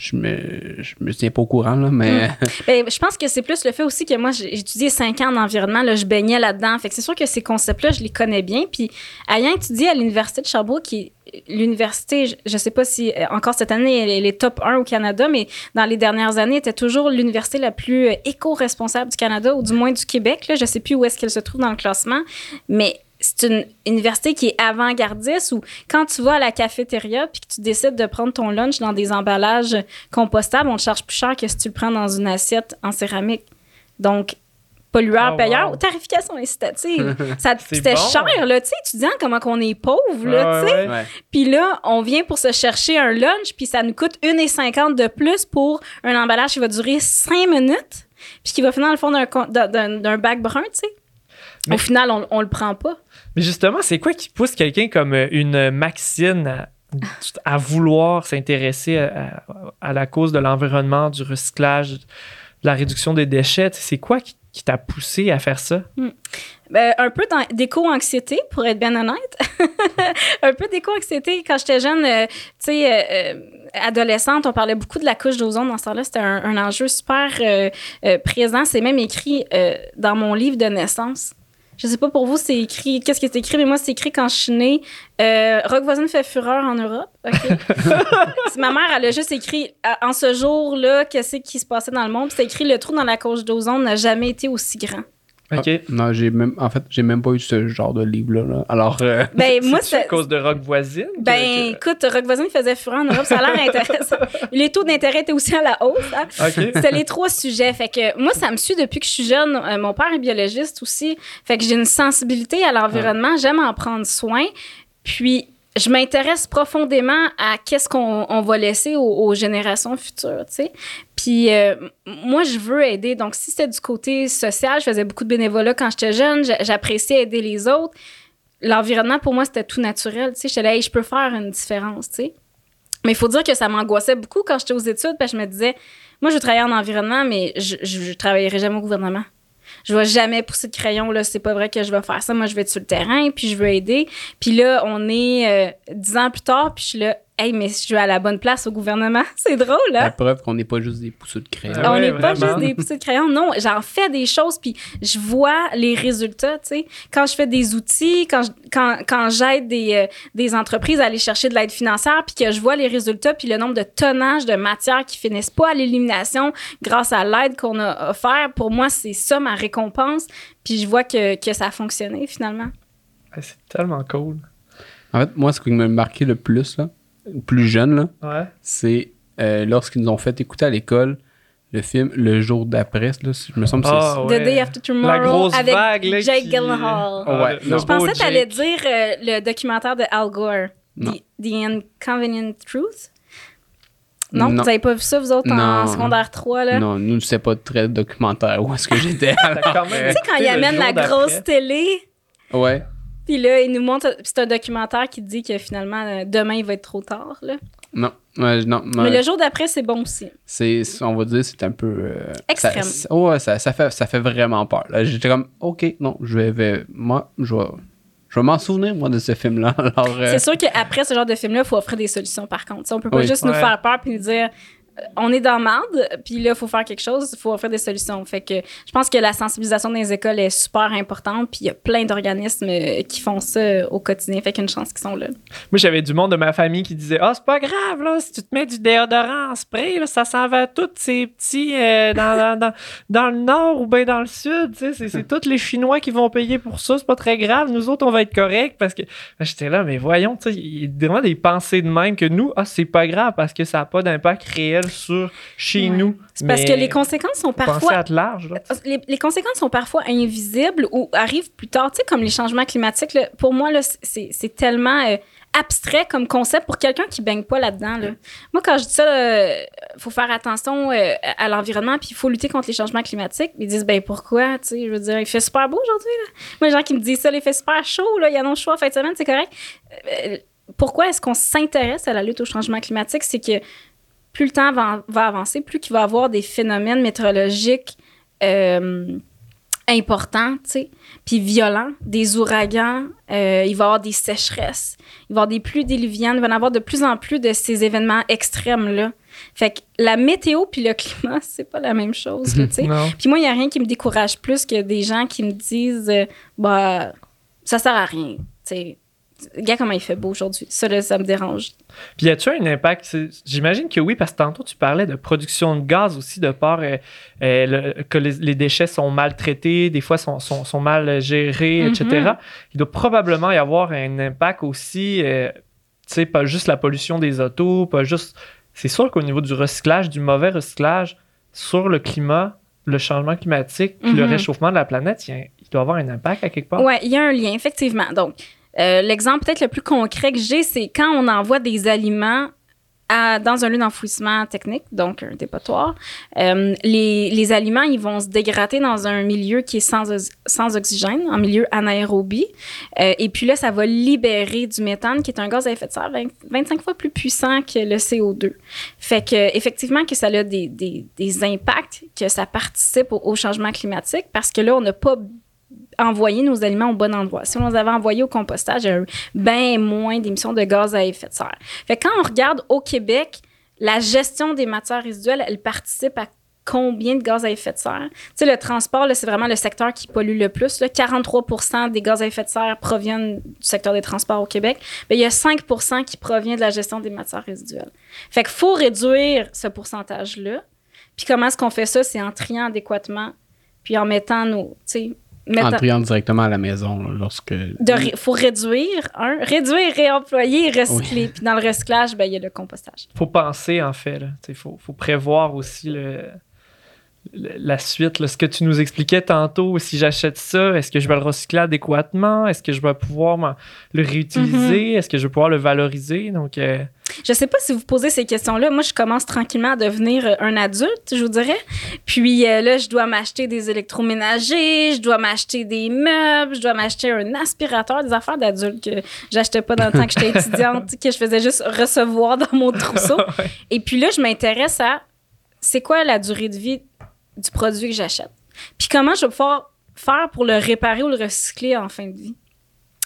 je me, je me tiens pas au courant, là, mais. Ben, je pense que c'est plus le fait aussi que moi, j'ai étudié cinq ans en environnement, là, je baignais là-dedans. Fait que c'est sûr que ces concepts-là, je les connais bien. Puis, ayant étudié à l'Université de Sherbrooke, qui l'université, je ne sais pas si euh, encore cette année, elle est top 1 au Canada, mais dans les dernières années, était toujours l'université la plus euh, éco-responsable du Canada, ou du moins du Québec. Là. Je sais plus où est-ce qu'elle se trouve dans le classement, mais c'est une université qui est avant-gardiste ou quand tu vas à la cafétéria puis que tu décides de prendre ton lunch dans des emballages compostables, on te charge plus cher que si tu le prends dans une assiette en céramique. Donc, pollueur-payeur, oh, tarification incitative. C'était cher, là, tu sais, étudiant, comment qu'on est pauvre, là, tu sais. Puis là, on vient pour se chercher un lunch, puis ça nous coûte 1,50 de plus pour un emballage qui va durer 5 minutes, puis qui va finir dans le fond d'un bac brun, tu sais. Au final, on, on le prend pas. Justement, c'est quoi qui pousse quelqu'un comme euh, une Maxine à, vouloir s'intéresser à, la cause de l'environnement, du recyclage, de la réduction des déchets? C'est quoi qui, t'a poussé à faire ça? Hmm. Ben, un peu d'éco-anxiété, pour être bien honnête. un peu d'éco-anxiété. Quand j'étais jeune, euh, tu sais, euh, adolescente, on parlait beaucoup de la couche d'ozone dans ce temps-là. C'était un, enjeu super présent. C'est même écrit dans mon livre de naissance. Je sais pas pour vous, c'est écrit. Qu'est-ce qui est écrit? Mais moi, c'est écrit quand je suis née. Euh, Rock voisine fait fureur en Europe. ma mère, elle a juste écrit en ce jour-là, qu'est-ce qui se passait dans le monde. C'est écrit le trou dans la couche d'ozone n'a jamais été aussi grand. OK. Ah, non, j'ai même, en fait, j'ai même pas eu ce genre de livre-là. Alors, euh, ben, moi, c'est à cause de Rock Voisine? Ben, écoute, Rock Voisine faisait fureur en Europe, ça a l'air intéressant. les taux d'intérêt étaient aussi à la hausse. Hein? C'était les trois sujets. Fait que moi, ça me suit depuis que je suis jeune. Euh, mon père est biologiste aussi. Fait que j'ai une sensibilité à l'environnement. J'aime en prendre soin. Puis, je m'intéresse profondément à qu'est-ce qu'on va laisser aux, générations futures, tu sais. Puis euh, moi, je veux aider. Donc, si c'est du côté social, je faisais beaucoup de bénévolat quand j'étais jeune, j'appréciais aider les autres. L'environnement, pour moi, c'était tout naturel, tu sais. J'étais là, je peux faire une différence, tu sais. Mais il faut dire que ça m'angoissait beaucoup quand j'étais aux études, parce que je me disais, moi, je veux travailler en environnement, mais je, je, travaillerai jamais au gouvernement je vais jamais pousser de crayon là c'est pas vrai que je vais faire ça. Moi je vais être sur le terrain puis je veux aider. Puis là on est euh, dix ans plus tard puis je suis là Hey, mais je suis à la bonne place au gouvernement. C'est drôle, hein? La preuve qu'on n'est pas juste des pousseux de crayon. on n'est pas juste des pousseux de crayon. Non, j'en fais des choses, puis je vois les résultats, tu sais. Quand je fais des outils, quand, quand, quand j'aide des, euh, des entreprises à aller chercher de l'aide financière, puis que je vois les résultats, puis le nombre de tonnages de matières qui finissent pas à l'élimination grâce à l'aide qu'on a offert, pour moi, c'est ça ma récompense. Puis je vois que, que ça a fonctionné, finalement. c'est tellement cool. En fait, moi, ce qui m'a marqué le plus, là, plus jeune, c'est euh, lorsqu'ils nous ont fait écouter à l'école le film Le jour d'après. Je me semble que c'est ah, The Day After Tomorrow avec Jake Gyllenhaal. Ah, je pensais que tu allais dire euh, le documentaire de Al Gore, The, Inconvenient Truth. Non, vous n'avez pas vu ça, vous autres, en secondaire 3, là? Non, nous, c'est pas très documentaire où est-ce que j'étais. tu sais, quand il amène la grosse télé? Ouais. Puis là, il nous montre, c'est un documentaire qui dit que finalement, euh, demain, il va être trop tard. Là. Non. non, Mais le jour d'après, c'est bon aussi. C'est, on va dire, c'est un peu. Euh, Extrême. Ça, ouais, ça, ça, fait, ça fait vraiment peur. J'étais comme, OK, non, je vais. moi, je vais. Je vais m'en souvenir, moi, de ce film-là. Euh, c'est sûr qu'après ce genre de film-là, il faut offrir des solutions, par contre. on peut pas juste nous faire peur puis nous dire on est dans marde, puis là, il faut faire quelque chose, il faut offrir des solutions. Fait que je pense que la sensibilisation des écoles est super importante, puis il y a plein d'organismes euh, qui font ça au quotidien. Fait qu'il y a une chance qu'ils sont là. Moi, j'avais du monde de ma famille qui disait Ah, oh, c'est pas grave, là, si tu te mets du déodorant en spray, là, ça s'en va tous ces petits euh, dans, dans, dans, le nord ou bien dans le sud. C'est tous les Chinois qui vont payer pour ça, c'est pas très grave. Nous autres, on va être corrects parce que ben, j'étais là, mais voyons, il y a vraiment des pensées de même que nous, ah, c'est pas grave parce que ça n'a pas d'impact réel sur chez nous. C'est parce que les conséquences sont parfois. À large, les, les, conséquences sont parfois invisibles ou arrivent plus tard. Tu sais, comme les changements climatiques, pour moi, c'est tellement. Euh, abstrait comme concept pour quelqu'un qui baigne pas là-dedans. Là. Moi, quand je dis ça, il faut faire attention euh, à l'environnement puis il faut lutter contre les changements climatiques. Ils disent, ben pourquoi? Tu sais, je veux dire, il fait super beau aujourd'hui. Moi, les gens qui me disent ça, il fait super chaud, là, il y a non choix en fin de semaine, c'est correct. Euh, pourquoi est-ce qu'on s'intéresse à la lutte au changement climatique? C'est que plus le temps va, avancer, plus il va y avoir des phénomènes météorologiques euh, importants, tu sais, puis violents, des ouragans, euh, il va y avoir des sécheresses, il va y avoir des pluies diluviennes, il va y en avoir de plus en plus de ces événements extrêmes-là. Fait que la météo puis le climat, c'est pas la même chose, tu sais. Puis moi, il y a rien qui me décourage plus que des gens qui me disent, euh, bah, ça sert à rien, tu sais Regarde comment il fait beau aujourd'hui. Ça, ça me dérange. Puis, y a-tu un impact? J'imagine que oui, parce que tantôt, tu parlais de production de gaz aussi, de part euh, euh, que les, déchets sont mal traités, des fois sont, sont, mal gérés, etc. Mm-hmm. Il doit probablement y avoir un impact aussi, euh, tu sais, pas juste la pollution des autos, pas juste. C'est sûr qu'au niveau du recyclage, du mauvais recyclage sur le climat, le changement climatique, puis le Mhm. réchauffement de la planète, il, y a- il doit avoir un impact à quelque part. Oui, il y a un lien, effectivement. Donc, euh, l'exemple peut-être le plus concret que j'ai, c'est quand on envoie des aliments dans un lieu d'enfouissement technique, donc un dépotoir, euh, les, aliments, ils vont se dégrader dans un milieu qui est sans, ox- sans oxygène, en milieu anaérobie. Euh, et puis là, ça va libérer du méthane, qui est un gaz à effet de serre 20 25 fois plus puissant que le CO2. Fait que, effectivement, que ça a des impacts, que ça participe au, au changement climatique, parce que là, on n'a pas envoyer nos aliments au bon endroit. Si on les avait envoyés au compostage, il y a bien moins d'émissions de gaz à effet de serre. Fait quand on regarde au Québec, la gestion des matières résiduelles, elle participe à combien de gaz à effet de serre? Tu sais, le transport, c'est vraiment le secteur qui pollue le plus. Là. 43 des gaz à effet de serre proviennent du secteur des transports au Québec. Mais il y a 5% qui provient de la gestion des matières résiduelles. Fait qu'il faut réduire ce pourcentage-là. Puis comment est-ce qu'on fait ça? C'est en triant adéquatement, puis en mettant nos... En triant directement à la maison, là, lorsque. de ré- faut réduire, un, réduire, réemployer, recycler. Puis dans le recyclage, ben, il y a le compostage. faut penser, en fait. Il faut, faut prévoir aussi le, le- la suite. là. Ce que tu nous expliquais tantôt, si j'achète ça, est-ce que je vais le recycler adéquatement? Est-ce que je vais pouvoir le réutiliser? Est-ce que je vais pouvoir le valoriser? Donc, euh, Je sais pas si vous posez ces questions-là. Moi, je commence tranquillement à devenir euh, un adulte, je vous dirais. Puis euh, là, je dois m'acheter des électroménagers, je dois m'acheter des meubles, je dois m'acheter un aspirateur, des affaires d'adulte que j'achetais pas dans le temps que j'étais étudiante, que je faisais juste recevoir dans mon trousseau. Et puis là, je m'intéresse à c'est quoi la durée de vie du produit que j'achète? Puis comment je vais pouvoir faire pour le réparer ou le recycler en fin de vie?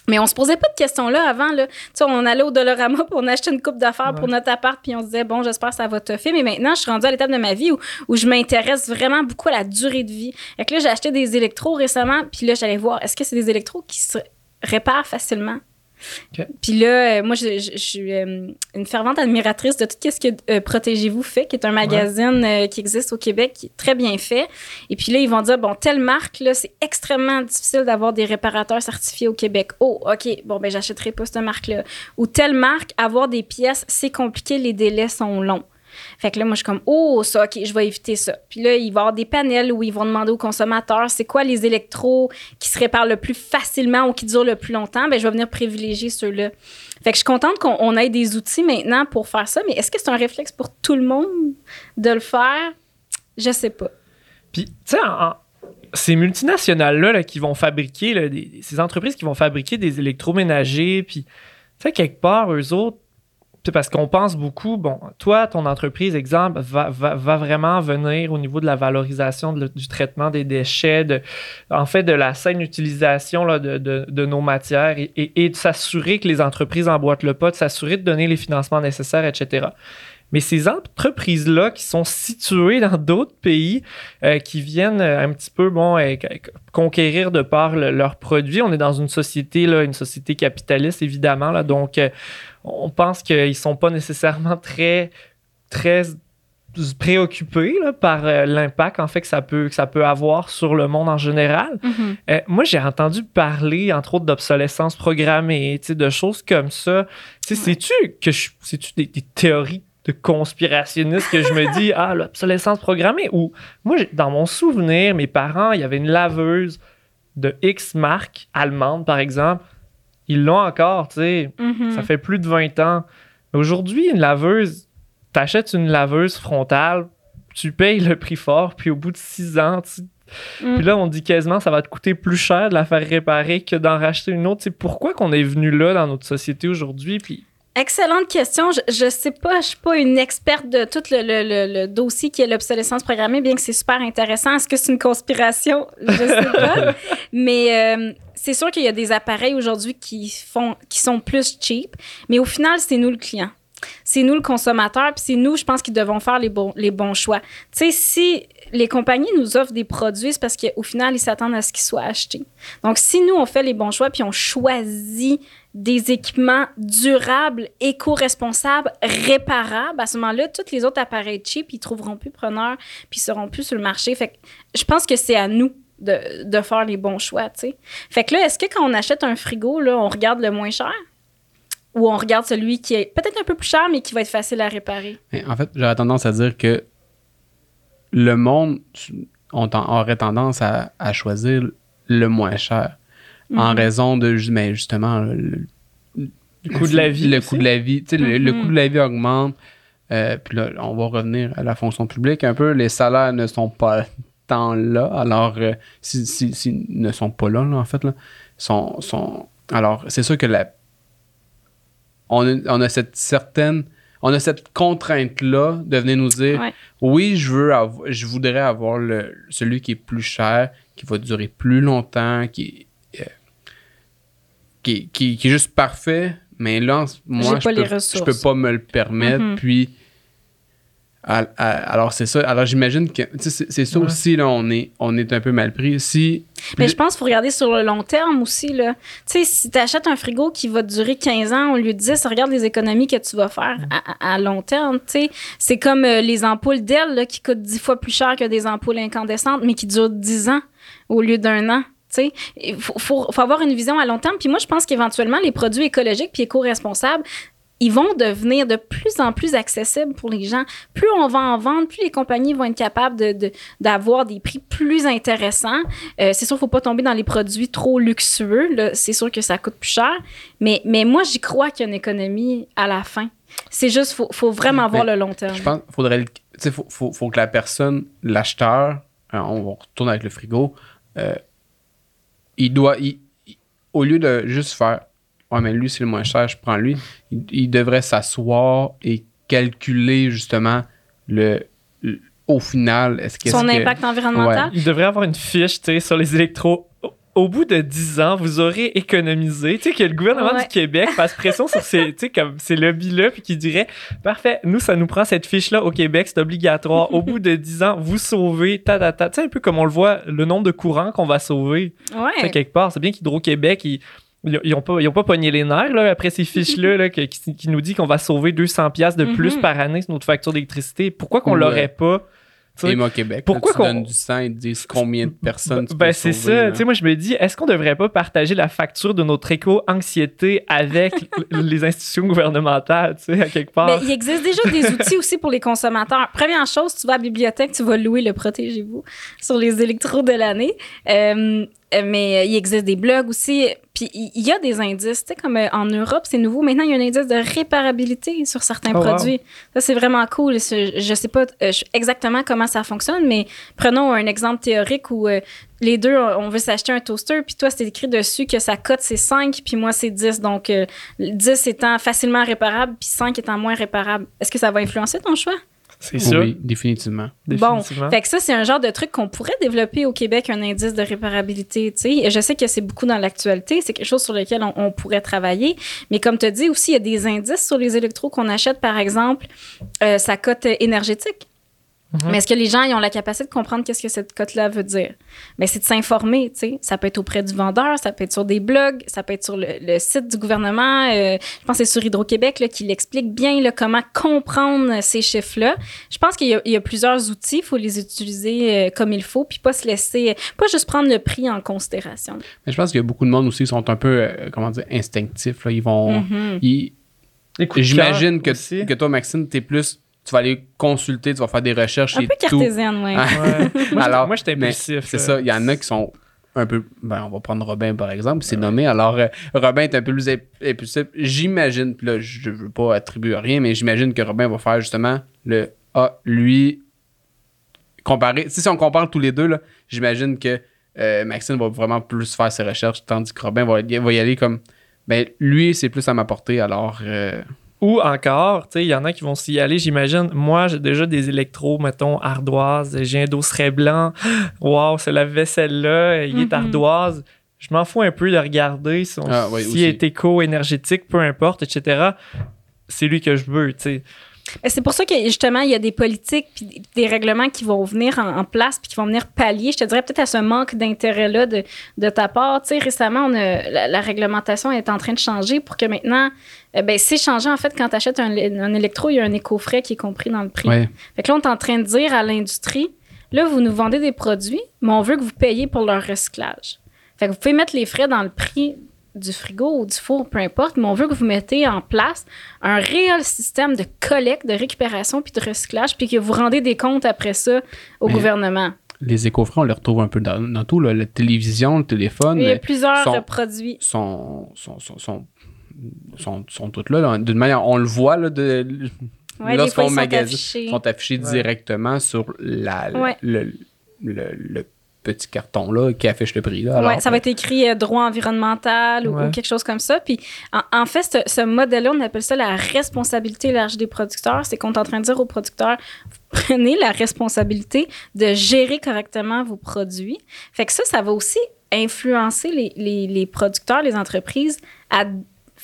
Mais on se posait pas de questions là avant. Là. Tu sais, on allait au Dolorama puis on achetait une coupe d'affaires pour notre appart puis on se disait, bon, j'espère que ça va toffer. Mais maintenant, je suis rendue à l'étape de ma vie où, où je m'intéresse vraiment beaucoup à la durée de vie. Fait que là, j'ai acheté des électros récemment puis là, j'allais voir, est-ce que c'est des électros qui se réparent facilement? Ok. Puis là, euh, moi, je, je- je suis euh, une fervente admiratrice de tout ce que euh, Protégez-vous fait, qui est un magazine qui existe au Québec, qui est très bien fait. Et puis là, ils vont dire, bon, telle marque, là, c'est extrêmement difficile d'avoir des réparateurs certifiés au Québec. Oh, OK, bon, ben, j'achèterai pas cette marque-là. Ou telle marque, avoir des pièces, c'est compliqué, les délais sont longs. Fait que là, moi, je suis comme, oh, ça, OK, je vais éviter ça. Puis là, il va y avoir des panels où ils vont demander aux consommateurs, c'est quoi les électros qui se réparent le plus facilement ou qui durent le plus longtemps? Ben, je vais venir privilégier ceux-là. Fait que je suis contente qu'on on ait des outils maintenant pour faire ça, mais est-ce que c'est un réflexe pour tout le monde de le faire? Je sais pas. Puis, tu sais, ces multinationales-là là, qui vont fabriquer, ces entreprises qui vont fabriquer des électroménagers, puis, tu sais, quelque part, eux autres, c'est parce qu'on pense beaucoup, bon, toi, ton entreprise, exemple, va, va, va vraiment venir au niveau de la valorisation du traitement des déchets, de, en fait, de la saine utilisation là, de, de, nos matières et, et- de s'assurer que les entreprises emboîtent le pas, de s'assurer de donner les financements nécessaires, etc. Mais ces entreprises-là qui sont situées dans d'autres pays, euh, qui viennent euh, un petit peu bon euh, conquérir de par le- leurs produits. On est dans une société là, une société capitaliste évidemment là, donc on pense qu'ils sont pas nécessairement très très préoccupés là, par euh, l'impact en fait que ça peut que ça peut avoir sur le monde en général. Euh, moi, j'ai entendu parler, entre autres, d'obsolescence programmée, tu de choses comme ça. Tu sais, sais-tu que je, c'est-tu des, des théories de conspirationnistes que je me dis, ah, l'obsolescence programmée? Ou moi, dans mon souvenir, mes parents, il y avait une laveuse de X marque allemande, par exemple. Ils l'ont encore, tu sais. Mhm. Ça fait plus de 20 ans. Aujourd'hui, une laveuse, t'achètes une laveuse frontale, tu payes le prix fort, puis au bout de 6 ans, tu Mm. puis là, on dit quasiment ça va te coûter plus cher de la faire réparer que d'en racheter une autre. C'est pourquoi qu'on est venu là dans notre société aujourd'hui? Puis Excellente question. Je, sais pas, je suis pas une experte de tout le, le- le- le dossier qui est l'obsolescence programmée, bien que c'est super intéressant. Est-ce que c'est une conspiration? Je sais pas. mais euh, c'est sûr qu'il y a des appareils aujourd'hui qui font, qui sont plus cheap, mais au final, c'est nous le client. C'est nous le consommateur, puis c'est nous, je pense, qui devons faire les bons, les bons choix. Tu sais, si les compagnies nous offrent des produits, c'est parce qu'au final, ils s'attendent à ce qu'ils soient achetés. Donc, si nous, on fait les bons choix, puis on choisit des équipements durables, éco-responsables, réparables, à ce moment-là, tous les autres appareils cheap, ils trouveront plus preneurs, puis ils seront plus sur le marché. Fait que je pense que c'est à nous de, de faire les bons choix, tu sais. Fait que là, est-ce que quand on achète un frigo, là, on regarde le moins cher? Ou on regarde celui qui est peut-être un peu plus cher, mais qui va être facile à réparer? Mais En fait, j'aurais tendance à dire que le monde, on, aurait tendance à, choisir le moins cher. En mhm. raison de, mais ben, justement, le, coût de la vie. Le coût de la vie. Le, le, coût de la vie augmente. Euh, puis là, on va revenir à la fonction publique un peu. Les salaires ne sont pas tant là. Alors, euh, s'ils si, ne sont pas là, en fait, là, sont, sont... alors, c'est sûr que la... on, a, on a cette certaine on a cette contrainte-là de venir nous dire oui, je veux je voudrais avoir le, celui qui est plus cher, qui va durer plus longtemps, qui, euh, qui, qui, est juste parfait, mais là, moi, je peux, peux pas me le permettre. Mm-hmm. Puis alors, c'est ça. Alors, j'imagine que c'est ça aussi, là, on est, on est un peu mal pris. Si, Mais je pense qu'il faut regarder sur le long terme aussi. Là. Tu sais, si tu achètes un frigo qui va durer 15 ans au lieu de 10, regarde les économies que tu vas faire à, long terme. Tu sais. C'est comme euh, les ampoules d'ailes qui coûtent 10 fois plus cher que des ampoules incandescentes, mais qui durent 10 ans au lieu d'un an. Il faut, faut, faut, avoir une vision à long terme. Puis moi, je pense qu'éventuellement, les produits écologiques puis éco-responsables, ils vont devenir de plus en plus accessibles pour les gens. Plus on va en vendre, plus les compagnies vont être capables d'avoir de, des prix plus intéressants. Euh, c'est sûr, il ne faut pas tomber dans les produits trop luxueux. C'est sûr que ça coûte plus cher. Mais, mais moi, j'y crois qu'il y a une économie à la fin. C'est juste, il faut, faut, vraiment voir le long terme. Je pense qu'il faudrait, faut, faut, faut, que la personne, l'acheteur, hein, on retourne avec le frigo, euh, il doit, au lieu de juste faire Ouais, mais lui, c'est le moins cher, je prends lui. Il, devrait s'asseoir et calculer justement le, au final, est-ce que son impact environnemental? Il devrait avoir une fiche, tu sais, sur les électros. Au bout de 10 ans, vous aurez économisé. Tu sais, que le gouvernement du Québec fasse pression sur ces, comme ces lobbies-là, puis qui dirait Parfait, nous, ça nous prend cette fiche-là au Québec, c'est obligatoire. Au bout de 10 ans, vous sauvez, ta, ta, ta. Tu sais, un peu comme on le voit, le nombre de courants qu'on va sauver. Ouais. quelque part. C'est bien qu'Hydro-Québec, il ils n'ont pas, pas pogné les nerfs là, après ces fiches-là qui, qui, nous dit qu'on va sauver 200$ de plus mm-hmm. par année sur notre facture d'électricité. Pourquoi qu'on l'aurait pas? Et moi, Québec, pourquoi qu'on donne du sang et disent combien de personnes Ben, c'est ça. Tu sais, moi, je me dis, est-ce qu'on devrait pas partager la facture de notre éco-anxiété avec les institutions gouvernementales, tu sais, à quelque part? Ben, il existe déjà des outils aussi pour les consommateurs. Première chose, tu vas à la bibliothèque, tu vas louer le Protégez-vous sur les électros de l'année. Euh, euh, mais euh, il existe des blogs aussi. Puis il y a des indices, tu sais, comme euh, en Europe, c'est nouveau. Maintenant, il y a un indice de réparabilité sur certains oh, produits. Ça, c'est vraiment cool. Je sais pas exactement comment ça fonctionne, mais prenons un exemple théorique où les deux, on veut s'acheter un toaster, puis toi, c'est écrit dessus que sa cote, c'est 5, puis moi, c'est 10. Donc, 10 étant facilement réparable, puis 5 étant moins réparable. Est-ce que ça va influencer ton choix? C'est ça. Oui, définitivement. Bon, fait que ça, c'est un genre de truc qu'on pourrait développer au Québec, un indice de réparabilité. sais. Je sais que c'est beaucoup dans l'actualité, c'est quelque chose sur lequel on, pourrait travailler. Mais comme tu dis aussi, il y a des indices sur les électros qu'on achète, par exemple, euh, sa cote énergétique. Mhm. Mais est-ce que les gens ils ont la capacité de comprendre qu'est-ce que cette cote-là veut dire? Mais c'est de s'informer, tu sais. Ça peut être auprès du vendeur, ça peut être sur des blogs, ça peut être sur le, site du gouvernement. Euh, je pense que c'est sur Hydro-Québec qui l'explique bien là, comment comprendre ces chiffres-là. Je pense qu'il y, a plusieurs outils, il faut les utiliser euh, comme il faut, puis pas se laisser, pas juste prendre le prix en considération. Mais je pense qu'il y a beaucoup de monde aussi qui sont un peu, euh, comment dire, instinctifs. Là. Ils vont... Mhm. J'imagine que, que toi, Maxime, t'es plus tu vas aller consulter, tu vas faire des recherches un et peu cartésienne, oui. ouais. Alors, moi, j'étais impulsif. C'est ça, il y en a qui sont un peu. Ben, on va prendre Robin par exemple, c'est nommé. Alors, euh, Robin est un peu plus impulsif. J'imagine, puis là, je veux pas attribuer rien, mais j'imagine que Robin va faire justement le Ah, lui, comparé. Si, on compare tous les deux, là, j'imagine que euh, Maxime va vraiment plus faire ses recherches, tandis que Robin va, va y aller comme ben lui, c'est plus à ma portée, alors. Euh, ou encore, tu sais, il y en a qui vont s'y aller, j'imagine. Moi, j'ai déjà des électros, mettons, ardoises. J'ai un dosseret blanc. Waouh, c'est la vaisselle-là, il est mm-hmm. ardoise. Je m'en fous un peu de regarder si, ah, est éco-énergétique, peu importe, etc. C'est lui que je veux, tu sais. C'est pour ça que justement, il y a des politiques puis des règlements qui vont venir en, place puis qui vont venir pallier, je te dirais peut-être à ce manque d'intérêt-là de, de, ta part. Tu sais, récemment, on a, la, réglementation est en train de changer pour que maintenant, euh, ben, c'est changé en fait quand tu achètes un, un, électro, il y a un éco-frais qui est compris dans le prix. Fait que là, on est en train de dire à l'industrie, là, vous nous vendez des produits, mais on veut que vous payiez pour leur recyclage. Fait que vous pouvez mettre les frais dans le prix du frigo ou du four, peu importe, mais on veut que vous mettez en place un réel système de collecte, de récupération puis de recyclage, puis que vous rendez des comptes après ça au gouvernement. les éco-frais, on les retrouve un peu dans, tout, la télévision, le téléphone. il y a plusieurs produits. Sont, sont, sont, sont, sont, sont toutes là. D'une manière, on le voit là, de, lorsqu'on magasine, sont affichés directement sur la, le, le, petit carton là qui affiche le prix. Là, ça va être écrit euh, droit environnemental ou, quelque chose comme ça. Puis en, fait, ce, modèle-là, on appelle ça la responsabilité élargie des producteurs. C'est qu'on est en train de dire aux producteurs, prenez la responsabilité de gérer correctement vos produits. Fait que ça, ça va aussi influencer les, les, les producteurs, les entreprises à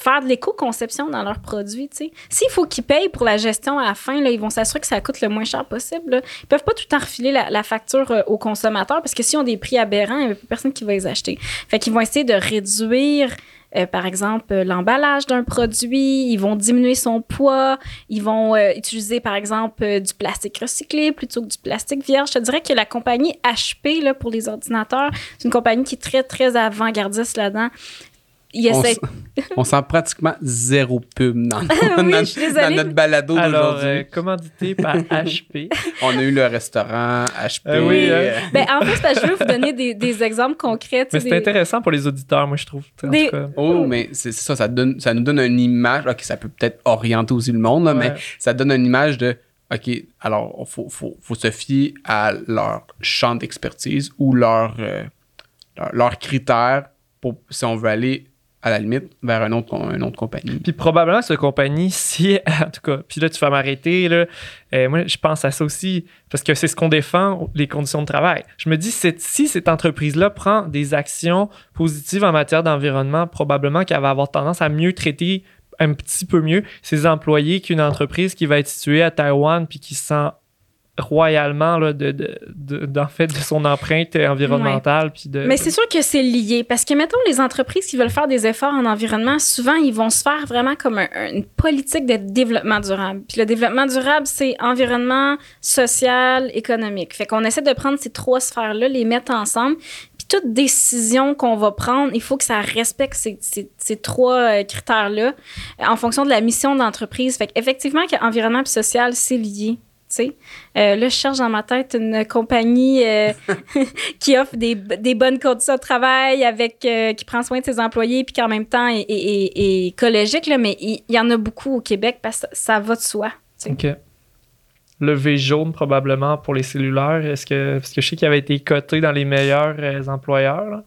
faire de l'éco-conception dans leurs produits. S'il faut qu'ils payent pour la gestion à la fin, ils vont s'assurer que ça coûte le moins cher possible. Là. Ils peuvent pas tout le temps refiler la, facture euh, aux consommateurs parce que si on des prix aberrants, il n'y a plus personne qui va les acheter. Fait qu'ils vont essayer de réduire euh, par exemple, l'emballage d'un produit, ils vont diminuer son poids, ils vont euh, utiliser, par exemple, du plastique recyclé plutôt que du plastique vierge. Je te dirais que la compagnie HP, là, pour les ordinateurs, c'est une compagnie qui est très, très avant-gardiste là-dedans on, sent pratiquement zéro pub dans, notre balado d'aujourd'hui. Euh, commandité par HP. on a eu le restaurant HP. Euh, oui, hein. ben, en fait, je veux vous donner des, exemples concrets. Mais c'est intéressant pour les auditeurs, moi, je trouve. Oh, mais c'est ça, ça, donne, ça nous donne une image. OK, ça peut peut-être orienter aussi le monde, mais ça donne une image de OK, alors, il faut, faut, se fier à leur champ d'expertise ou leurs leur, leur critères pour, si on veut aller à la limite, vers un autre, une autre compagnie. Puis probablement, cette compagnie, si, en tout cas, puis là, tu vas m'arrêter, là, euh, moi, je pense à ça aussi, parce que c'est ce qu'on défend, les conditions de travail. Je me dis, si cette entreprise-là prend des actions positives en matière d'environnement, probablement qu'elle va avoir tendance à mieux traiter un petit peu mieux ses employés qu'une entreprise qui va être située à Taïwan puis qui sent royalement là, de, de, fait, de son empreinte environnementale. Puis de, Mais c'est sûr que c'est lié parce que, mettons, les entreprises qui veulent faire des efforts en environnement, souvent, ils vont se faire vraiment comme une politique de développement durable. Puis le développement durable, c'est environnement, social, économique. Fait qu'on essaie de prendre ces trois sphères-là, les mettre ensemble. Puis toute décision qu'on va prendre, il faut que ça respecte ces, ces, trois euh, critères-là en fonction de la mission d'entreprise. Fait qu'effectivement, qu'environnement et social, c'est lié. Euh, là, je cherche dans ma tête une compagnie euh, qui offre des, bonnes conditions de travail, avec euh, qui prend soin de ses employés, puis qui en même temps est, écologique. Là, mais il y, en a beaucoup au Québec parce que ça va de soi. OK le V jaune probablement pour les cellulaires. Est-ce que parce que je sais qu'il avait été coté dans les meilleurs euh, employeurs.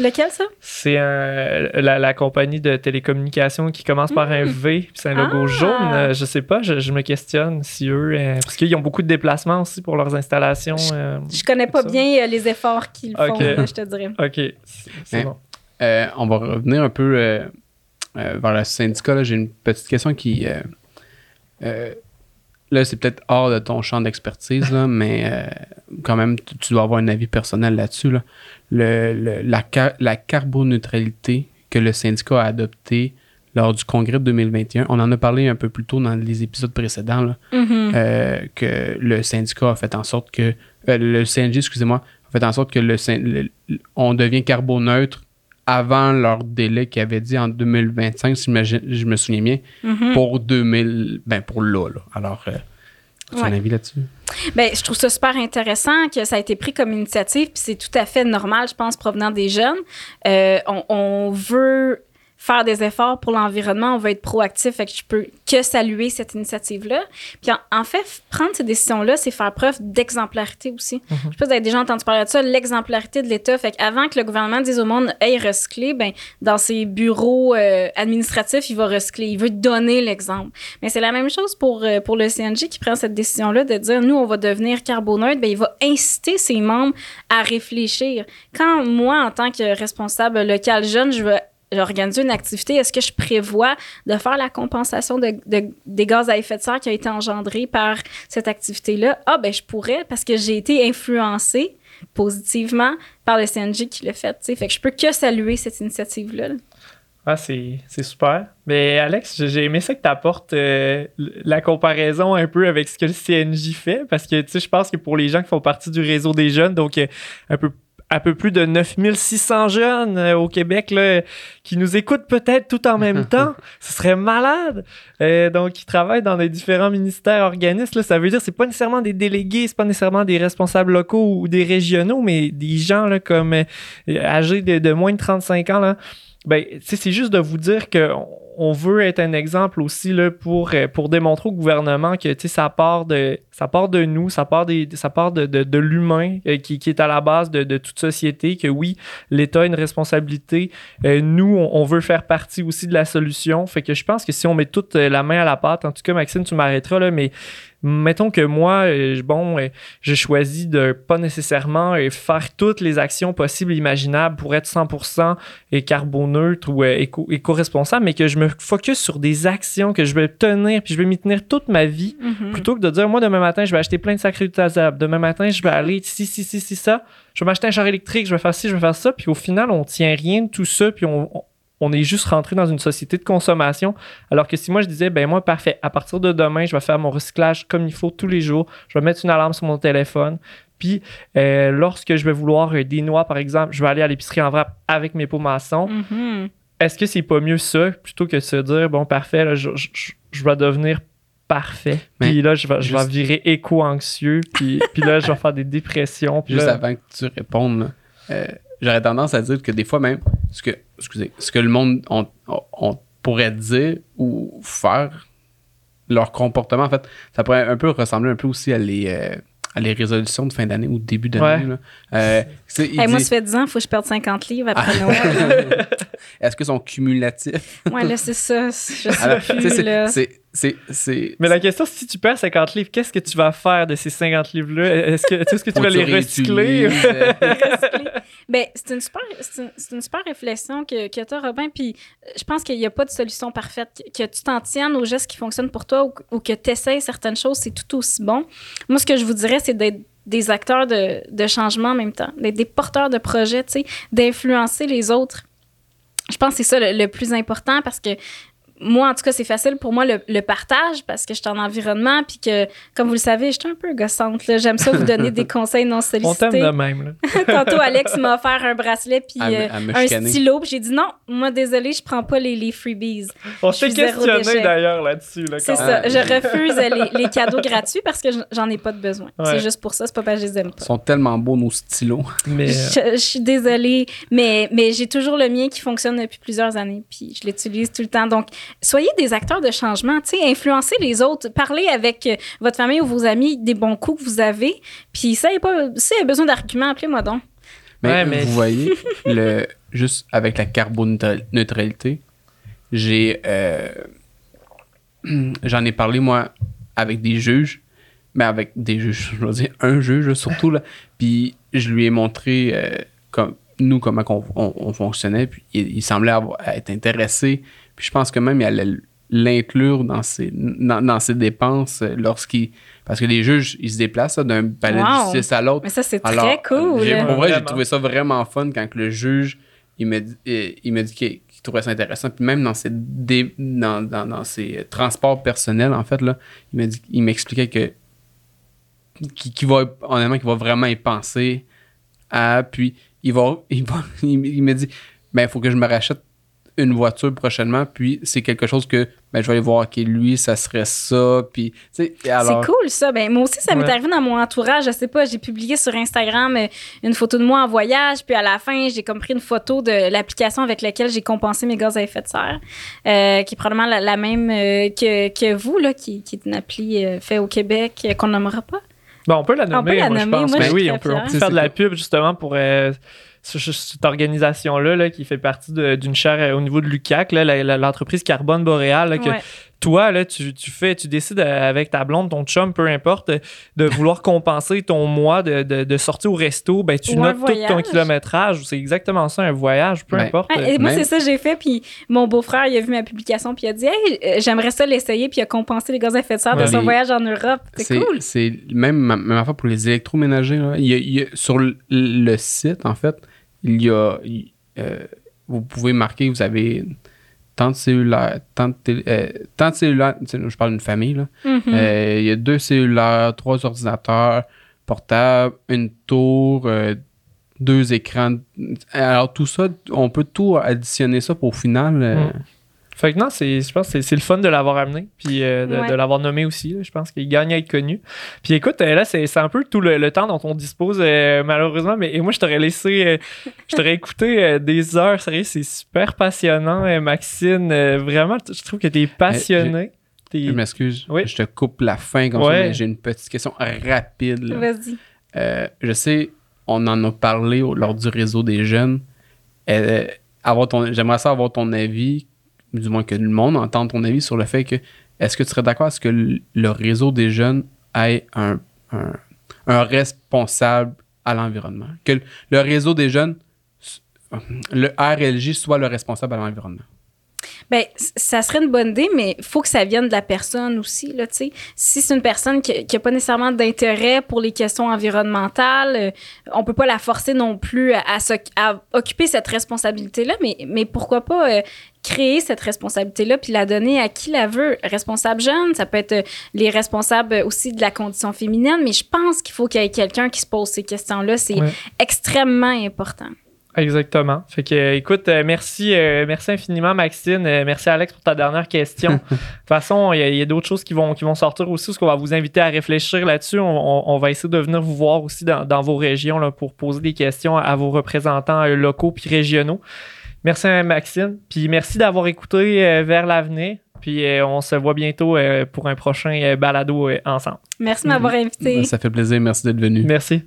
Lequel ça? C'est la, compagnie de télécommunications qui commence par un hmm. V puis c'est un logo ah! jaune. Euh, je sais pas, je, me questionne si eux euh, parce qu'ils ont beaucoup de déplacements aussi pour leurs installations. Je, connais pas bien les efforts qu'ils font, je te dirais. Ok, c'est bon. on va revenir un peu vers le syndicat. J'ai une petite question qui là, c'est peut-être hors de ton champ d'expertise, mais euh, quand même, tu, dois avoir un avis personnel là-dessus. Le, la, la carboneutralité que le syndicat a adoptée lors du congrès de 2021, on en a parlé un peu plus tôt dans les épisodes précédents, mm-hmm. euh, que le syndicat a fait en sorte que. Euh, le CNG, excusez-moi, a fait en sorte que le, on devient carboneutre avant leur délai qu'ils avaient dit en 2025, si je me souviens bien, mm-hmm. pour 2000, ben pour là. Alors, euh, tu as un avis là-dessus? Ben, je trouve ça super intéressant que ça a été pris comme initiative, puis c'est tout à fait normal, je pense, provenant des jeunes. Euh, on, on, veut faire des efforts pour l'environnement, on va être proactif, fait que je peux que saluer cette initiative-là. Puis en, fait, prendre ces décisions-là, c'est faire preuve d'exemplarité aussi. Mhm. Je sais pas si vous avez déjà entendu parler de ça, l'exemplarité de l'État. Fait qu'avant que le gouvernement dise au monde, hey, recycler, ben, dans ses bureaux euh, administratifs, il va recycler. Il veut donner l'exemple. Mais c'est la même chose pour, euh, pour le CNG qui prend cette décision-là de dire, nous, on va devenir carboneutre. Ben, il va inciter ses membres à réfléchir. Quand moi, en tant que responsable local jeune, je veux organiser une activité, est-ce que je prévois de faire la compensation de, des gaz à effet de serre qui a été engendré par cette activité-là? Ah, ben je pourrais parce que j'ai été influencée positivement par le CNG qui l'a fait. Fait que je peux que saluer cette initiative-là. Ah, c'est, super. Mais Alex, j'ai aimé ça que tu apportes euh, la comparaison un peu avec ce que le CNJ fait, parce que je pense que pour les gens qui font partie du réseau des jeunes, donc euh, un peu un peu plus de 9600 jeunes euh, au Québec là, qui nous écoutent peut-être tout en même temps. Ce serait malade. Euh, donc, qui travaillent dans les différents ministères, organismes. Là, ça veut dire c'est pas nécessairement des délégués, c'est pas nécessairement des responsables locaux ou des régionaux, mais des gens là, comme euh, âgés de, de, moins de 35 ans. Là, ben, c'est juste de vous dire que on veut être un exemple aussi là, pour, euh, pour démontrer au gouvernement que ça part, de, ça part de nous, ça part, des, ça part de, de, l'humain euh, qui, qui, est à la base de, de toute société, que oui, l'État a une responsabilité. Euh, nous, on, veut faire partie aussi de la solution. Fait que je pense que si on met toute la main à la pâte, en tout cas, Maxime, tu m'arrêteras, là, mais mettons que moi, euh, bon, euh, je choisis de pas nécessairement euh, faire toutes les actions possibles et imaginables pour être 100% carboneutre ou éco-responsable, mais que je me focus sur des actions que je vais tenir, puis je vais m'y tenir toute ma vie, mm-hmm. plutôt que de dire, moi, demain matin, je vais acheter plein de sacs réutilisables, demain matin, je vais aller si, si, si, si, ça, je vais m'acheter un char électrique, je vais faire ci, je vais faire ça, puis au final, on tient rien de tout ça, puis on on est juste rentré dans une société de consommation. Alors que si moi je disais, ben moi, parfait, à partir de demain, je vais faire mon recyclage comme il faut tous les jours, je vais mettre une alarme sur mon téléphone. Puis euh, lorsque je vais vouloir euh, des noix, par exemple, je vais aller à l'épicerie en vrai avec mes pots maçons. Mm-hmm. Est-ce que c'est pas mieux ça plutôt que de se dire, bon, parfait, je, vais devenir parfait. puis là, je vais, je vais virer éco-anxieux. Puis, puis là, je vais faire des dépressions. juste avant que tu répondes, euh, j'aurais tendance à dire que des fois même, ce que, excusez, ce que le monde on, pourrait dire ou faire, leur comportement, en fait, ça pourrait un peu ressembler un peu aussi à les, euh, à les résolutions de fin d'année ou de début d'année. Euh, moi, ça fait 10 ans, il faut que je perde 50 livres après Noël. Est-ce qu'ils sont cumulatifs? ouais, là, c'est ça. Je sais plus, là. C'est, Mais la question, si tu perds 50 livres, qu'est-ce que tu vas faire de ces 50 livres-là? Est-ce que, est-ce que tu vas les recycler? ben, c'est une super, c'est une, super réflexion que, que tu as, Robin. Puis je pense qu'il n'y a pas de solution parfaite. Que tu t'en tiennes aux gestes qui fonctionnent pour toi ou, que tu essaies certaines choses, c'est tout aussi bon. Moi, ce que je vous dirais, c'est d'être des acteurs de, de changement en même temps, d'être des porteurs de projets, tu sais, d'influencer les autres. Je pense que c'est ça le, plus important parce que moi, en tout cas, c'est facile pour moi le, partage parce que je suis en environnement puis que, comme vous le savez, je suis un peu gossante. J'aime ça vous donner des conseils non sollicités. On t'aime de même. Tantôt, Alex m'a offert un bracelet puis euh, un stylo. Puis j'ai dit non, moi, désolé, je prends pas les, les freebies. On s'est questionné d'ailleurs là-dessus. c'est ça. Je refuse les, les, cadeaux gratuits parce que j'en ai pas de besoin. C'est juste pour ça. C'est pas parce que je les aime pas. Ils sont tellement beaux, nos stylos. Mais... Je, suis désolée, mais, mais j'ai toujours le mien qui fonctionne depuis plusieurs années. Puis je l'utilise tout le temps. Donc, soyez des acteurs de changement, tu sais, influencez les autres, parlez avec euh, votre famille ou vos amis des bons coups que vous avez. Puis ça, pas, si vous besoin d'arguments, appelez-moi donc. Mais, vous voyez, le, juste avec la carboneutralité, j'ai euh, j'en ai parlé moi avec des juges, mais avec des juges, je veux dire un juge surtout là, puis je lui ai montré euh, comme nous comment on, fonctionnait, puis il, semblait être intéressé puis je pense que même il allait l'inclure dans ses, dans, ses dépenses euh, lorsqu'il. Parce que les juges, ils se déplacent d'un palais de justice à l'autre. Mais ça, c'est très cool. Pour vrai, j'ai trouvé ça vraiment fun quand le juge, il me, il me dit qu'il trouvait ça intéressant. Puis même dans ses, dans, dans, dans, ses transports personnels, en fait, là, il m'expliquait que. Qu'il va, honnêtement, qu'il va vraiment y penser à. Puis il va. Il, va, il me dit ben, il faut que je me rachète une voiture prochainement, puis c'est quelque chose que ben, je vais aller voir, OK, lui, ça serait ça, puis, C'est cool, ça. Ben, moi aussi, ça m'est arrivé dans mon entourage, je sais pas, j'ai publié sur Instagram euh, une photo de moi en voyage, puis à la fin, j'ai comme pris une photo de l'application avec laquelle j'ai compensé mes gaz à effet de serre, euh, qui est probablement la, même euh, que, que, vous, là, qui, qui est une appli faite au Québec, qu'on nommera pas. Bon, on peut la nommer, moi, je pense. Ben oui, on peut, on peut faire de la pub, justement, pour cette organisation-là qui fait partie d'une chaire euh, au niveau de l'UCAC, l'entreprise Carbone Boréal, que toi, là, tu, fais, tu décides euh, avec ta blonde, ton chum, peu importe, de vouloir compenser ton mois de, de, sortie au resto, ben, tu notes tout ton kilométrage. C'est exactement ça, un voyage, peu importe. et moi, c'est ça que j'ai fait. Puis mon beau-frère, il a vu ma publication, puis il a dit Hey, euh, j'aimerais ça l'essayer, puis il a compensé les gaz à effet de serre de son voyage en Europe. C'est cool. C'est même, même fois pour les électroménagers. Il sur le site, en fait, il y a. Euh, vous pouvez marquer, vous avez tant de cellulaires, tant de, euh, tant de cellulaires, je parle d'une famille, là. Mm-hmm. Euh, il y a deux cellulaires, trois ordinateurs portables, une tour, deux écrans. Alors, tout ça, on peut tout additionner ça pour au final. Mm. Fait que non, je pense que c'est le fun de l'avoir amené, puis euh, de, l'avoir nommé aussi. je pense qu'il gagne à être connu. Puis écoute, euh, là, c'est un peu tout le, temps dont on dispose, euh, malheureusement. Mais moi, je t'aurais laissé, je t'aurais écouté des heures. Sérieux, c'est super passionnant, Maxine. vraiment, je trouve que t'es passionné. Je m'excuse. Je te coupe la fin comme ça, j'ai une petite question rapide. Vas-y. je sais, on en a parlé lors du réseau des jeunes. J'aimerais savoir avoir ton avis du moins que le monde entende ton avis sur le fait que est-ce que tu serais d'accord à ce que le réseau des jeunes ait un, responsable à l'environnement? Que le réseo des jeunes, le RLJ soit le responsable à l'environnement? Bien, ça serait une bonne idée, mais il faut que ça vienne de la personne aussi. Là, si c'est une personne qui n'a pas nécessairement d'intérêt pour les questions environnementales, euh, on peut pas la forcer non plus à, occuper cette responsabilité-là, mais, mais pourquoi pas euh, créer cette responsabilité-là puis la donner à qui la veut. Responsable jeune, ça peut être euh, les responsables aussi de la condition féminine, mais je pense qu'il faut qu'il y ait quelqu'un qui se pose ces questions-là. C'est extrêmement important. Exactement. Fait que, écoute, euh, merci, euh, merci infiniment, Maxine. Euh, merci, Alex, pour ta dernière question. de toute façon, il y a, d'autres choses qui vont, qui vont sortir aussi, parce qu'on va vous inviter à réfléchir là-dessus. On, va essayer de venir vous voir aussi dans, vos régions là, pour poser des questions à vos représentants locaux puis régionaux. Merci, Maxine. Puis merci d'avoir écouté Vers l'avenir. Puis on se voit bientôt pour un prochain balado ensemble. Merci de m'avoir invité. Ça fait plaisir. Merci d'être venu. Merci.